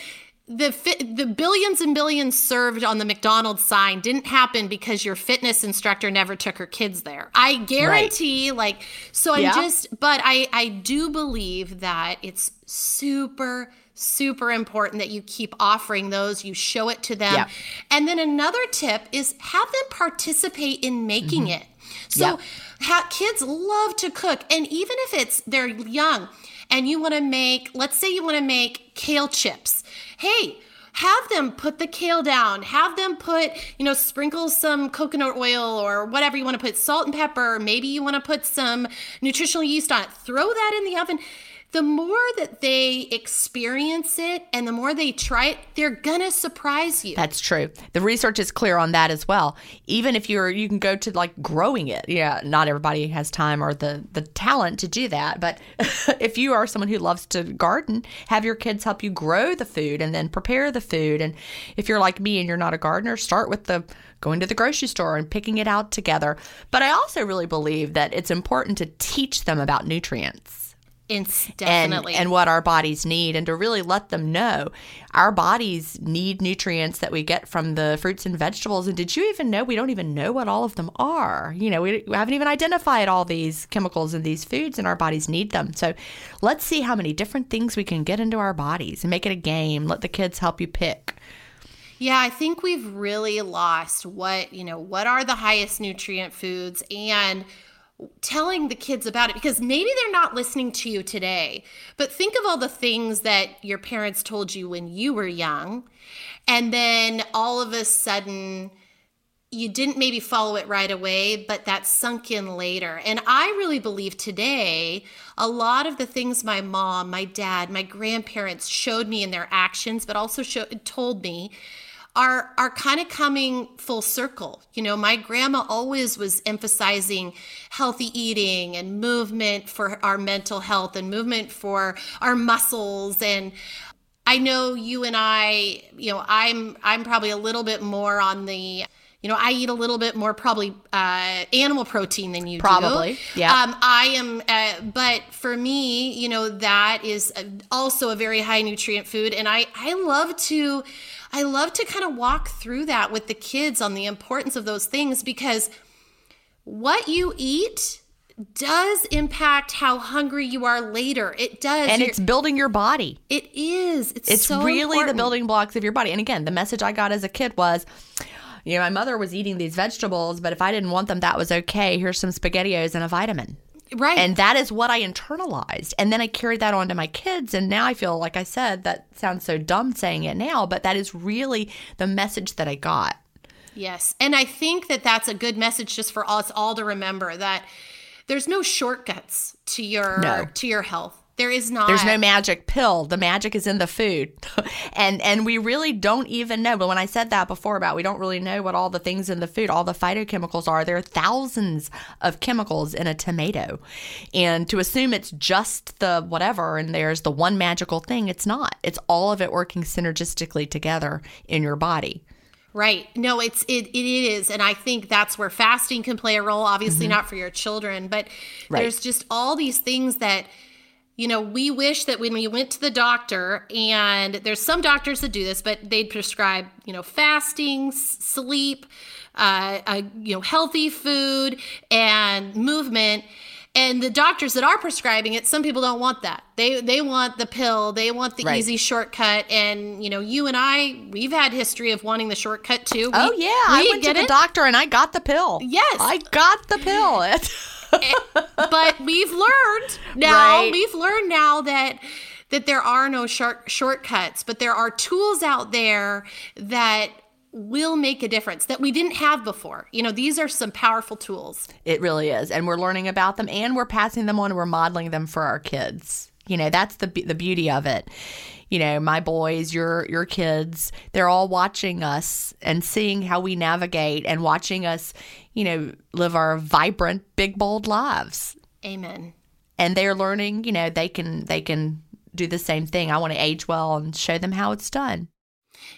the the billions and billions served on the McDonald's sign didn't happen because your fitness instructor never took her kids there. I guarantee right. like so I'm yeah. just but I I do believe that it's super super important that you keep offering those, you show it to them. And then another tip is have them participate in making mm-hmm. it. So yep. ha- kids love to cook and even if it's they're young and you want to make let's say you want to make kale chips. Hey, have them put the kale down have them put you know sprinkle some coconut oil or whatever you want to put salt and pepper maybe you want to put some nutritional yeast on it throw that in the oven the more that they experience it and the more they try it, they're gonna surprise you. That's true. The research is clear on that as well. Even if you're, you can go to like growing it. Yeah, not everybody has time or the the talent to do that. But if you are someone who loves to garden, have your kids help you grow the food and then prepare the food. And if you're like me and you're not a gardener, start with the going to the grocery store and picking it out together. But I also really believe that it's important to teach them about nutrients it's definitely. And, and what our bodies need, and to really let them know our bodies need nutrients that we get from the fruits and vegetables. And did you even know we don't even know what all of them are? You know, we, we haven't even identified all these chemicals in these foods, and our bodies need them. So let's see how many different things we can get into our bodies and make it a game. Let the kids help you pick. Yeah, I think we've really lost what, you know, what are the highest nutrient foods and telling the kids about it because maybe they're not listening to you today. But think of all the things that your parents told you when you were young. And then all of a sudden, you didn't maybe follow it right away, but that sunk in later. And I really believe today, a lot of the things my mom, my dad, my grandparents showed me in their actions, but also showed, told me are are kind of coming full circle. You know, my grandma always was emphasizing healthy eating and movement for our mental health and movement for our muscles and I know you and I, you know, I'm I'm probably a little bit more on the you know, I eat a little bit more probably uh, animal protein than you probably, do. Probably, yeah. Um, I am, uh, but for me, you know, that is also a very high nutrient food, and I I love to I love to kind of walk through that with the kids on the importance of those things because what you eat does impact how hungry you are later. It does. And You're, it's building your body. It is. It's, it's so really important. the building blocks of your body. And again, the message I got as a kid was, you know, my mother was eating these vegetables, but if I didn't want them, that was okay. Here's some SpaghettiOs and a vitamin. Right. And that is what I internalized. And then I carried that on to my kids. And now I feel, like I said, that sounds so dumb saying it now, but that is really the message that I got. Yes. And I think that that's a good message just for us all to remember that there's no shortcuts to your no. to your health. There is not. There's no magic pill. The magic is in the food. and and we really don't even know. But when I said that before about we don't really know what all the things in the food, all the phytochemicals are, there are thousands of chemicals in a tomato. And to assume it's just the whatever and there's the one magical thing, it's not. It's all of it working synergistically together in your body. Right. No, it's it it is and I think that's where fasting can play a role, obviously mm-hmm. not for your children, but right. there's just all these things that you know, we wish that when we went to the doctor, and there's some doctors that do this, but they'd prescribe, you know, fasting, sleep, uh, uh, you know, healthy food, and movement. And the doctors that are prescribing it, some people don't want that. They they want the pill, they want the right. easy shortcut. And you know, you and I, we've had history of wanting the shortcut too. Oh, we, oh yeah, we I went to the it. doctor and I got the pill. Yes, I got the pill. but we've learned now. Right. We've learned now that that there are no short shortcuts, but there are tools out there that will make a difference that we didn't have before. You know, these are some powerful tools. It really is. And we're learning about them and we're passing them on and we're modeling them for our kids. You know, that's the the beauty of it you know, my boys, your your kids, they're all watching us and seeing how we navigate and watching us, you know, live our vibrant, big bold lives. Amen. And they're learning, you know, they can they can do the same thing. I want to age well and show them how it's done.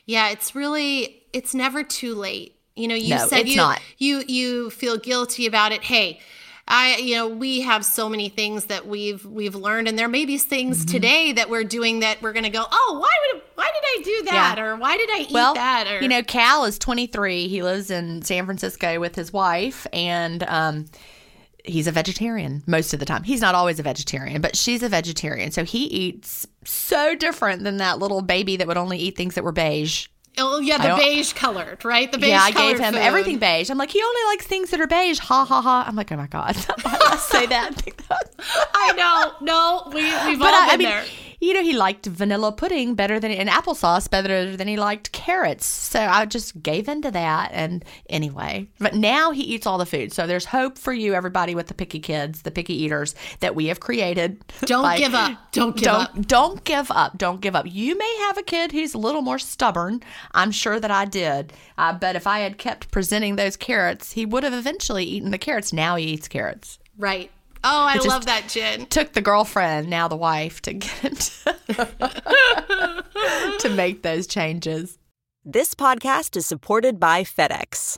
Yeah, it's really it's never too late. You know, you no, said you not. you you feel guilty about it. Hey, I you know we have so many things that we've we've learned and there may be things mm-hmm. today that we're doing that we're going to go oh why would why did I do that yeah. or why did I eat well, that or you know Cal is 23 he lives in San Francisco with his wife and um he's a vegetarian most of the time. He's not always a vegetarian, but she's a vegetarian. So he eats so different than that little baby that would only eat things that were beige. Oh yeah, the beige colored, right? The beige. Yeah, I gave him food. everything beige. I'm like, he only likes things that are beige. Ha ha ha. I'm like, oh my god, I say that. I know. No, we we've but all I, been I mean, there. You know, he liked vanilla pudding better than and applesauce better than he liked carrots. So I just gave into that. And anyway, but now he eats all the food. So there's hope for you, everybody, with the picky kids, the picky eaters that we have created. Don't by, give up. Don't give don't, up. Don't give up. Don't give up. You may have a kid who's a little more stubborn. I'm sure that I did. Uh, but if I had kept presenting those carrots, he would have eventually eaten the carrots. Now he eats carrots. Right. Oh, I love that, Gin. Took the girlfriend, now the wife, to get to make those changes. This podcast is supported by FedEx.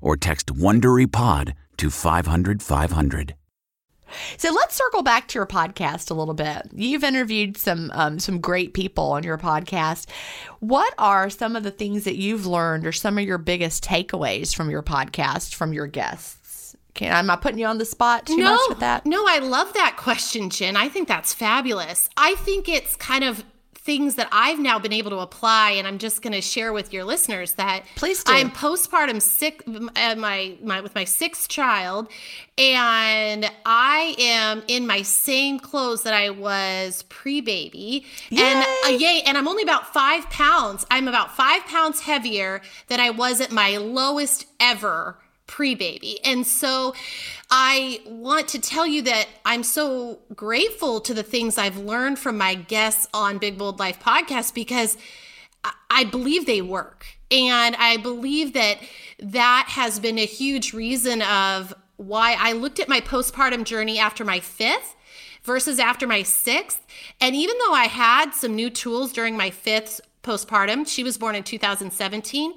or text WonderyPod to 500, 500. So let's circle back to your podcast a little bit. You've interviewed some um, some great people on your podcast. What are some of the things that you've learned, or some of your biggest takeaways from your podcast from your guests? Can am I putting you on the spot too no, much with that? No, I love that question, Gin. I think that's fabulous. I think it's kind of things that I've now been able to apply, and I'm just going to share with your listeners that please do. I'm postpartum sick, uh, my my with my sixth child, and I am in my same clothes that I was pre-baby, and uh, yay, and I'm only about five pounds. I'm about five pounds heavier than I was at my lowest ever pre baby. And so I want to tell you that I'm so grateful to the things I've learned from my guests on Big Bold Life podcast because I believe they work. And I believe that that has been a huge reason of why I looked at my postpartum journey after my fifth versus after my sixth. And even though I had some new tools during my fifth postpartum, she was born in 2017.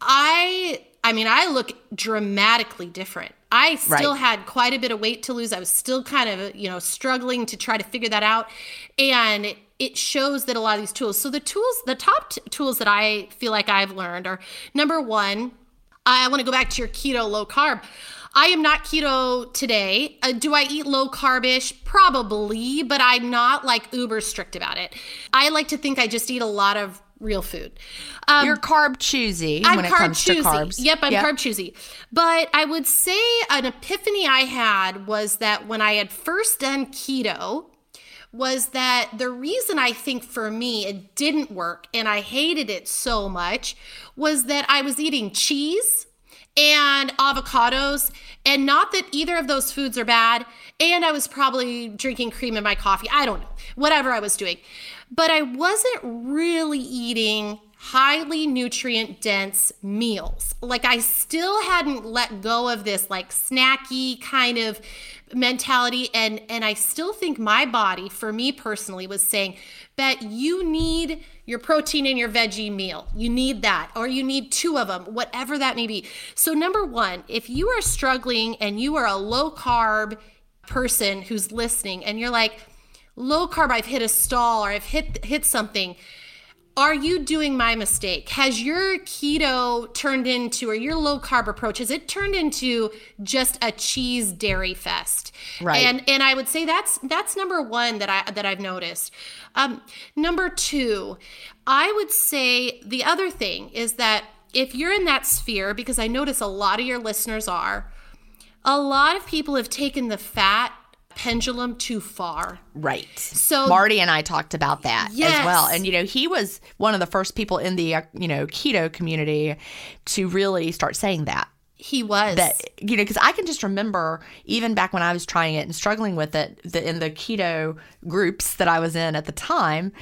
I I mean, I look dramatically different. I still right. had quite a bit of weight to lose. I was still kind of, you know, struggling to try to figure that out. And it shows that a lot of these tools. So the tools, the top t- tools that I feel like I've learned are number one, I want to go back to your keto low carb. I am not keto today. Uh, do I eat low carbish? Probably, but I'm not like uber strict about it. I like to think I just eat a lot of real food. Um, You're carb choosy I'm when it comes choosy. to carbs. Yep, I'm yep. carb choosy. But I would say an epiphany I had was that when I had first done keto, was that the reason I think for me it didn't work and I hated it so much was that I was eating cheese and avocados and not that either of those foods are bad and I was probably drinking cream in my coffee. I don't know. Whatever I was doing but I wasn't really eating highly nutrient dense meals. Like I still hadn't let go of this like snacky kind of mentality and and I still think my body for me personally was saying that you need your protein in your veggie meal. You need that or you need two of them, whatever that may be. So number 1, if you are struggling and you are a low carb person who's listening and you're like low carb, I've hit a stall or I've hit hit something. are you doing my mistake? Has your keto turned into, or your low carb approach, has it turned into just a cheese dairy fest? Right. And and I would say that's that's number one that I that I've noticed. Um, number two, I would say the other thing is that if you're in that sphere, because I notice a lot of your listeners are, a lot of people have taken the fat pendulum too far. Right. So Marty and I talked about that yes. as well. And you know, he was one of the first people in the uh, you know keto community to really start saying that. He was that you know because I can just remember even back when I was trying it and struggling with it the, in the keto groups that I was in at the time,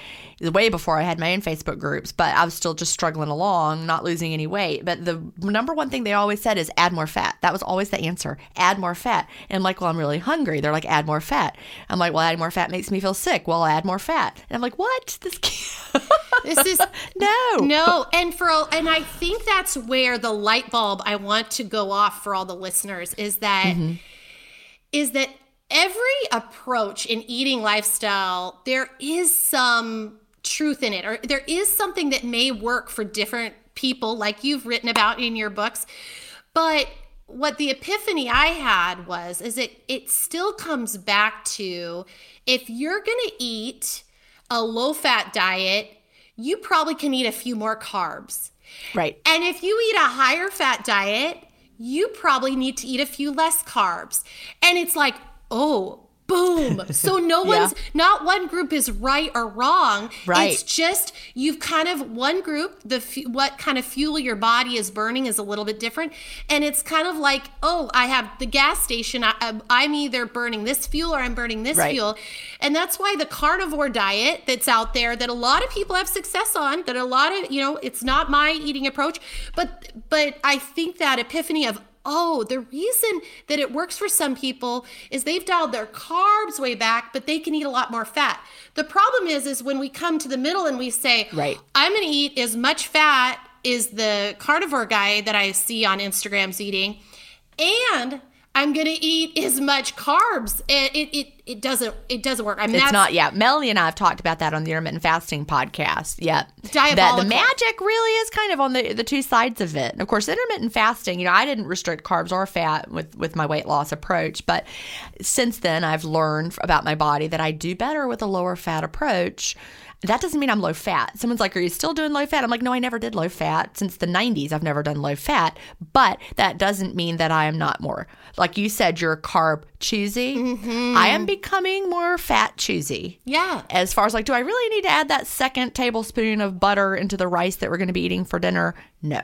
way before I had my own Facebook groups, but I was still just struggling along, not losing any weight. But the number one thing they always said is add more fat. That was always the answer. Add more fat. And I'm like, well, I'm really hungry. They're like, add more fat. I'm like, well, adding more fat makes me feel sick. Well, I'll add more fat. And I'm like, what? This. this is no, no. And for and I think that's where the light bulb I want to go off for all the listeners is that mm-hmm. is that every approach in eating lifestyle there is some truth in it or there is something that may work for different people like you've written about in your books. But what the epiphany i had was is it it still comes back to if you're going to eat a low fat diet you probably can eat a few more carbs. Right. And if you eat a higher fat diet you probably need to eat a few less carbs. And it's like oh boom. So no one's yeah. not one group is right or wrong. Right. It's just you've kind of one group the what kind of fuel your body is burning is a little bit different, and it's kind of like oh I have the gas station I, am either burning this fuel or I'm burning this right. fuel, and that's why the carnivore diet that's out there that a lot of people have success on that a lot of you know it's not my eating approach, but but I think that epiphany of oh, the reason that it works for some people is they've dialed their carbs way back, but they can eat a lot more fat. The problem is, is when we come to the middle and we say, right, I'm going to eat as much fat as the carnivore guy that I see on Instagram's eating, and I'm going to eat as much carbs. It, it, it, it doesn't it doesn't work. I mean, it's not. Yeah, Melanie and I have talked about that on the intermittent fasting podcast. Yeah. That the magic really is kind of on the the two sides of it. And of course, intermittent fasting. You know, I didn't restrict carbs or fat with with my weight loss approach, but since then I've learned about my body that I do better with a lower fat approach that doesn't mean I'm low fat. Someone's like, Are you still doing low fat? I'm like, No, I never did low fat. Since the 90s, I've never done low fat. But that doesn't mean that I am not more. Like you said, you're carb choosy. Mm-hmm. I am becoming more fat choosy. Yeah. As far as like, do I really need to add that second tablespoon of butter into the rice that we're going to be eating for dinner? No.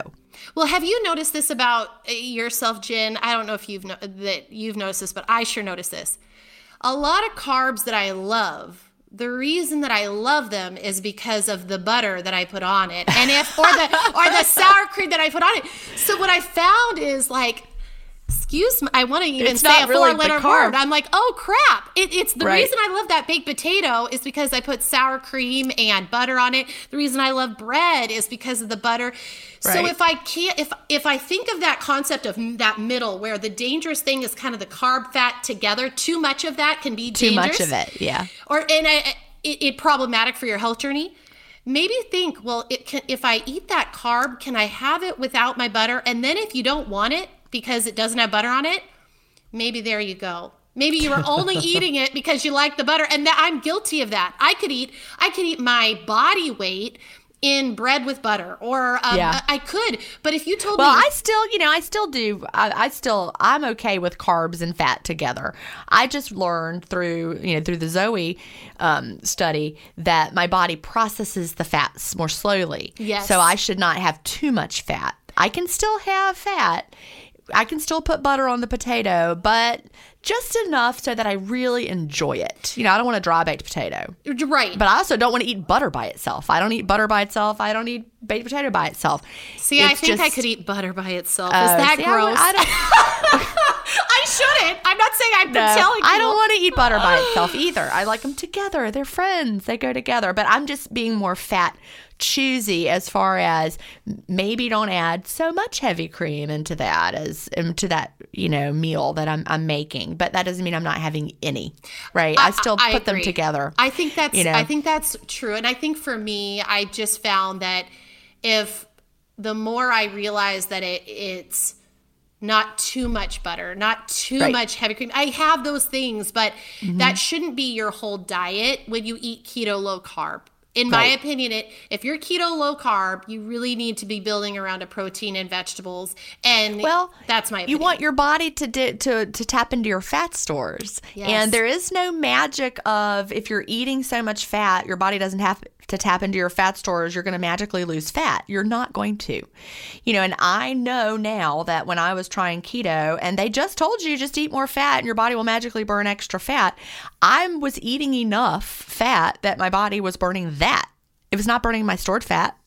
Well, have you noticed this about uh, yourself, Gin? I don't know if you've no- that you've noticed this, but I sure noticed this. A lot of carbs that I love the reason that I love them is because of the butter that I put on it, and if or the or the sour cream that I put on it. So what I found is like excuse me, I want to even it's say a really four letter word. I'm like, oh crap. It, it's the right. reason I love that baked potato is because I put sour cream and butter on it. The reason I love bread is because of the butter. Right. So if I can't, if if I think of that concept of that middle where the dangerous thing is kind of the carb fat together, too much of that can be too much of it. Yeah. Or and I, it, it problematic for your health journey maybe think well it can, if i eat that carb can i have it without my butter and then if you don't want it because it doesn't have butter on it, maybe there you go. Maybe you were only eating it because you like the butter, and that I'm guilty of that. I could eat, I could eat my body weight in bread with butter, or um, yeah. I could. But if you told well, me, well, I still, you know, I still do. I, I, still, I'm okay with carbs and fat together. I just learned through, you know, through the Zoe um, study that my body processes the fats more slowly. Yes. So I should not have too much fat. I can still have fat I can still put butter on the potato, but just enough so that I really enjoy it. You know, I don't want a dry baked potato. Right. But I also don't want to eat butter by itself. I don't eat butter by itself. I don't eat baked potato by itself. See, it's I think just, I could eat butter by itself. Is uh, that see, gross? I, I, I, shouldn't. I'm not saying I'm no, telling you. I don't want to eat butter by itself either. I like them together. They're friends. They go together. But I'm just being more fat choosy as far as maybe don't add so much heavy cream into that as into that you know meal that I'm I'm making. But that doesn't mean I'm not having any, right? I, I still I, put I them together. I think that's you know? I think that's true, and I think for me, I just found that if the more I realize that it it's not too much butter, not too right. much heavy cream. I have those things, but mm-hmm. that shouldn't be your whole diet when you eat keto low carb in my right. opinion it if you're keto low carb you really need to be building around a protein and vegetables and well that's my opinion. you want your body to di- to to tap into your fat stores yes. and there is no magic of if you're eating so much fat your body doesn't have to tap into your fat stores, you're going to magically lose fat. You're not going to. You know, and I know now that when I was trying keto and they just told you just eat more fat and your body will magically burn extra fat, I was eating enough fat that my body was burning that. It was not burning my stored fat.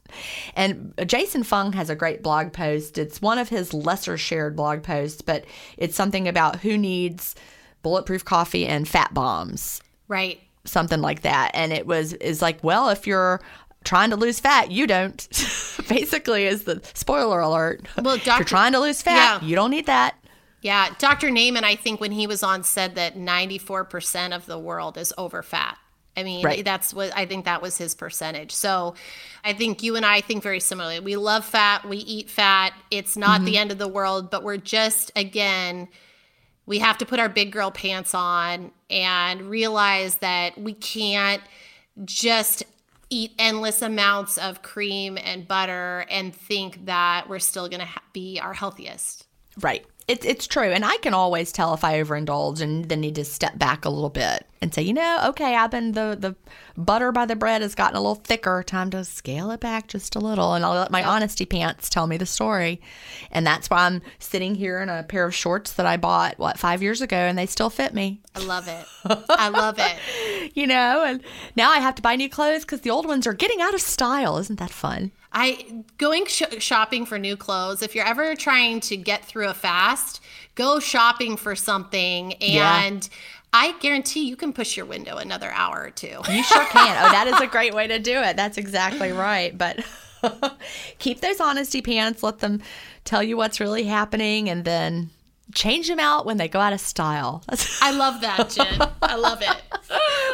And Jason Fung has a great blog post. It's one of his lesser shared blog posts, but it's something about who needs bulletproof coffee and fat bombs. Right something like that. And it was is like, well, if you're trying to lose fat, you don't. Basically, is the spoiler alert. Well, if you're trying to lose fat, yeah. you don't need that. Yeah, Dr. Naiman, I think when he was on, said that 94% of the world is over fat. I mean, right. that's what I think that was his percentage. So I think you and I think very similarly. We love fat, we eat fat. It's not mm-hmm. the end of the world, but we're just, again, we have to put our big girl pants on and realize that we can't just eat endless amounts of cream and butter and think that we're still going to ha- be our healthiest. Right. It's it's true, and I can always tell if I overindulge and then need to step back a little bit and say, you know, okay, I've been the the butter by the bread has gotten a little thicker. Time to scale it back just a little, and I'll let my honesty pants tell me the story. And that's why I'm sitting here in a pair of shorts that I bought what five years ago, and they still fit me. I love it. I love it. you know, and now I have to buy new clothes because the old ones are getting out of style. Isn't that fun? I going sh- shopping for new clothes. If you're ever trying to get through a fast, go shopping for something and. Yeah. I guarantee you can push your window another hour or two. You sure can. Oh, that is a great way to do it. That's exactly right. But keep those honesty pants. Let them tell you what's really happening and then change them out when they go out of style. I love that, Gin. I love it.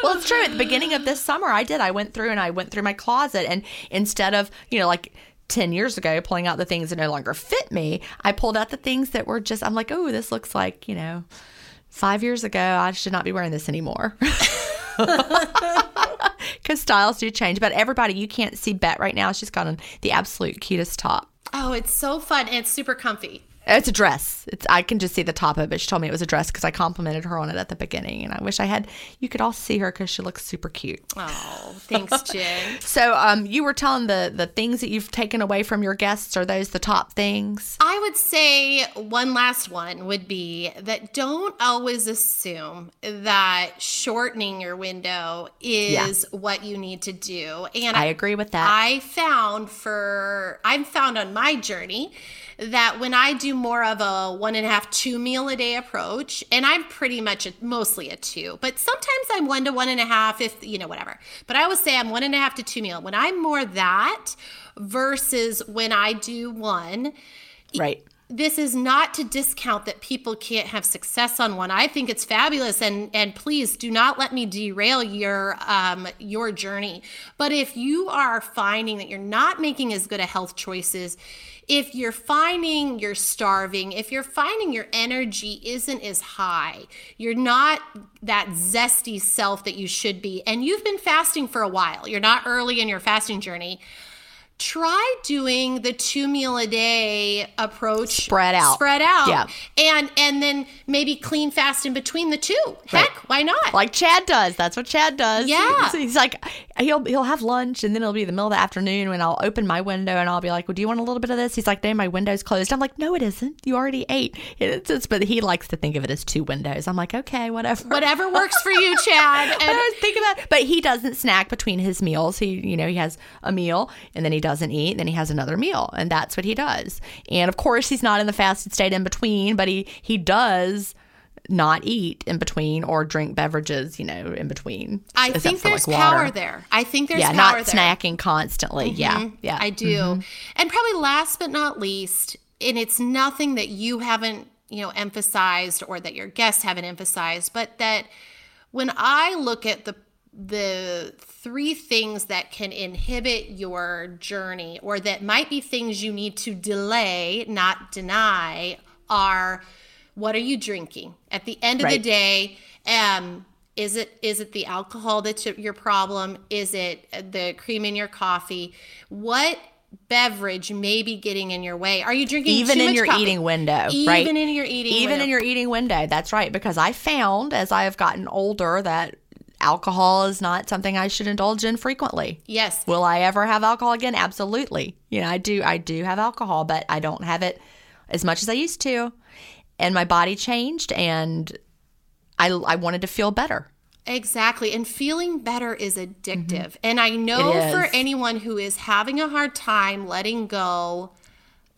well, it's true. At the beginning of this summer, I did. I went through and I went through my closet, and instead of, you know, like, 10 years ago pulling out the things that no longer fit me i pulled out the things that were just i'm like oh this looks like you know five years ago i should not be wearing this anymore because styles do change but everybody you can't see bet right now she's got on the absolute cutest top oh it's so fun and it's super comfy it's a dress. It's I can just see the top of it. She told me it was a dress because I complimented her on it at the beginning, and I wish I had. You could all see her because she looks super cute. Oh, thanks, Gin. so, um, you were telling the the things that you've taken away from your guests. Are those the top things? I would say one last one would be that don't always assume that shortening your window is yeah. what you need to do. And I agree with that. I found for I've found on my journey that when I do more of a one and a half, two meal a day approach, and I'm pretty much a, mostly a two, but sometimes I'm one to one and a half, if you know, whatever. But I always say I'm one and a half to two meal. When I'm more that versus when I do one, right this is not to discount that people can't have success on one. I think it's fabulous, and and please do not let me derail your um, your journey. But if you are finding that you're not making as good a health choices, if you're finding you're starving, if you're finding your energy isn't as high, you're not that zesty self that you should be, and you've been fasting for a while, you're not early in your fasting journey try doing the two meal a day approach spread out. spread out. Yeah. And and then maybe clean fast in between the two. Heck right. why not? Like chad does. That's what chad does. Yeah. he's, he's, like he'll he'll have lunch and then it'll be the middle of the afternoon when i'll open my window and i'll be like well do you want a little bit of this? He's like no my window's closed. I'm like no it isn't. You already ate. It's, it's but he likes to think of it as two windows. I'm like okay whatever. Whatever works for you chad. And I was thinking about but he doesn't snack between his meals. He you know he has a meal and then he does doesn't eat, then he has another meal, and that's what he does. And of course, he's not in the fasted state in between, but he he does not eat in between or drink beverages, you know, in between. I think there's like power there. I think there's yeah, not there. snacking constantly. Mm-hmm. Yeah, yeah, I do. Mm-hmm. And probably last but not least, and it's nothing that you haven't, you know, emphasized or that your guests haven't emphasized, but that when I look at the the three things that can inhibit your journey or that might be things you need to delay, not deny, are what are you drinking? At the end of right. the day, um, is it is it the alcohol that's your problem? Is it the cream in your coffee? What beverage may be getting in your way? Are you drinking even in your coffee? eating window? Even right? in your eating even window. in your eating window. That's right. Because I found as I have gotten older that alcohol is not something I should indulge in frequently. Yes. Will I ever have alcohol again? Absolutely. You know, I do I do have alcohol, but I don't have it as much as I used to. And my body changed and I I wanted to feel better. Exactly. And feeling better is addictive. Mm-hmm. And I know for anyone who is having a hard time letting go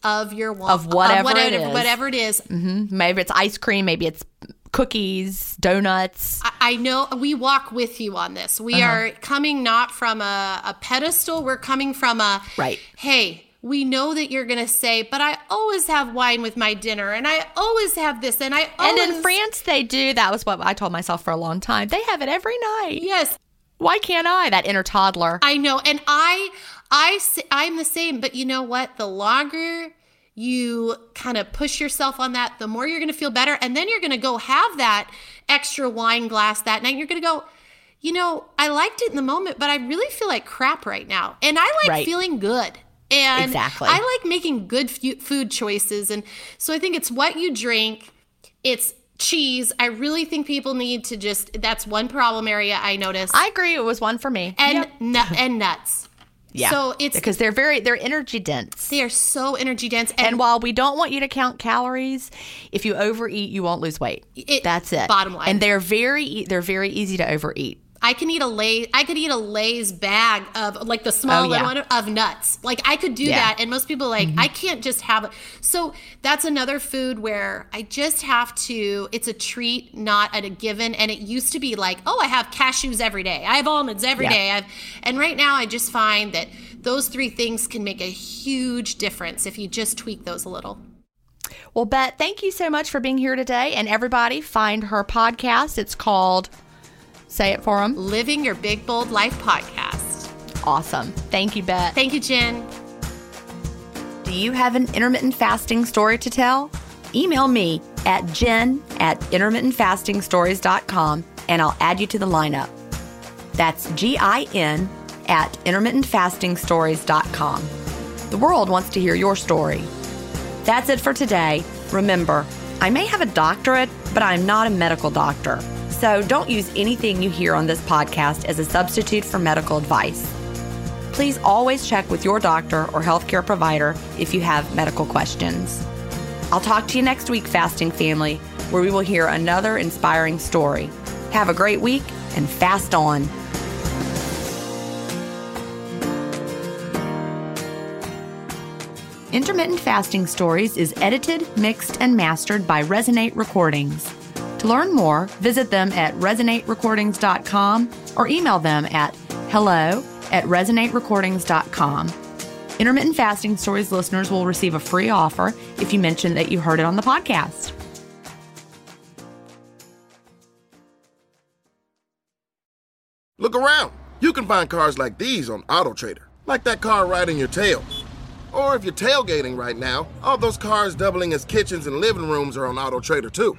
of your of whatever, of whatever, it is. whatever it is. Mm-hmm. Maybe it's ice cream, maybe it's cookies, donuts. I, I know we walk with you on this. We uh-huh. are coming not from a, a pedestal, we're coming from a right. Hey, we know that you're going to say, but I always have wine with my dinner and I always have this and I always... And in France they do. That was what I told myself for a long time. They have it every night. Yes. Why can't I? That inner toddler. I know. And I I I'm the same, but you know what? The longer you kind of push yourself on that, the more you're going to feel better and then you're going to go have that extra wine glass that night. You're going to go you know, I liked it in the moment, but I really feel like crap right now. And I like right. feeling good. And exactly. I like making good food choices. And so I think it's what you drink, it's cheese. I really think people need to just, that's one problem area I noticed. I agree. It was one for me. And, yep. nu- and nuts. Yeah. So it's because they're very they're energy dense. They are so energy dense. And, and, while we don't want you to count calories, if you overeat, you won't lose weight. It, That's it. Bottom line. And they're very they're very easy to overeat. I can eat a lay. I could eat a Lay's bag of like the small oh, yeah. one of nuts. Like I could do yeah. that, and most people like mm-hmm. I can't just have it. So that's another food where I just have to. It's a treat, not at a given. And it used to be like, oh, I have cashews every day. I have almonds every yeah. day. I've, and right now, I just find that those three things can make a huge difference if you just tweak those a little. Well, Bet, thank you so much for being here today. And everybody, find her podcast. It's called Say it for them. Living Your Big Bold Life podcast. Awesome. Thank you, Bet. Thank you, Gin. Do you have an intermittent fasting story to tell? Email me at gin at intermittentfastingstories.com and I'll add you to the lineup. That's G I N at intermittentfastingstories.com. The world wants to hear your story. That's it for today. Remember, I may have a doctorate, but I'm not a medical doctor. So don't use anything you hear on this podcast as a substitute for medical advice. Please always check with your doctor or healthcare provider if you have medical questions. I'll talk to you next week, Fasting Family, where we will hear another inspiring story. Have a great week and fast on. Intermittent Fasting Stories is edited, mixed, and mastered by Resonate Recordings. To learn more, visit them at resonaterecordings.com or email them at hello at resonaterecordings.com. Intermittent Fasting Stories listeners will receive a free offer if you mention that you heard it on the podcast. Look around. You can find cars like these on AutoTrader, like that car riding your tail. Or if you're tailgating right now, all those cars doubling as kitchens and living rooms are on AutoTrader too.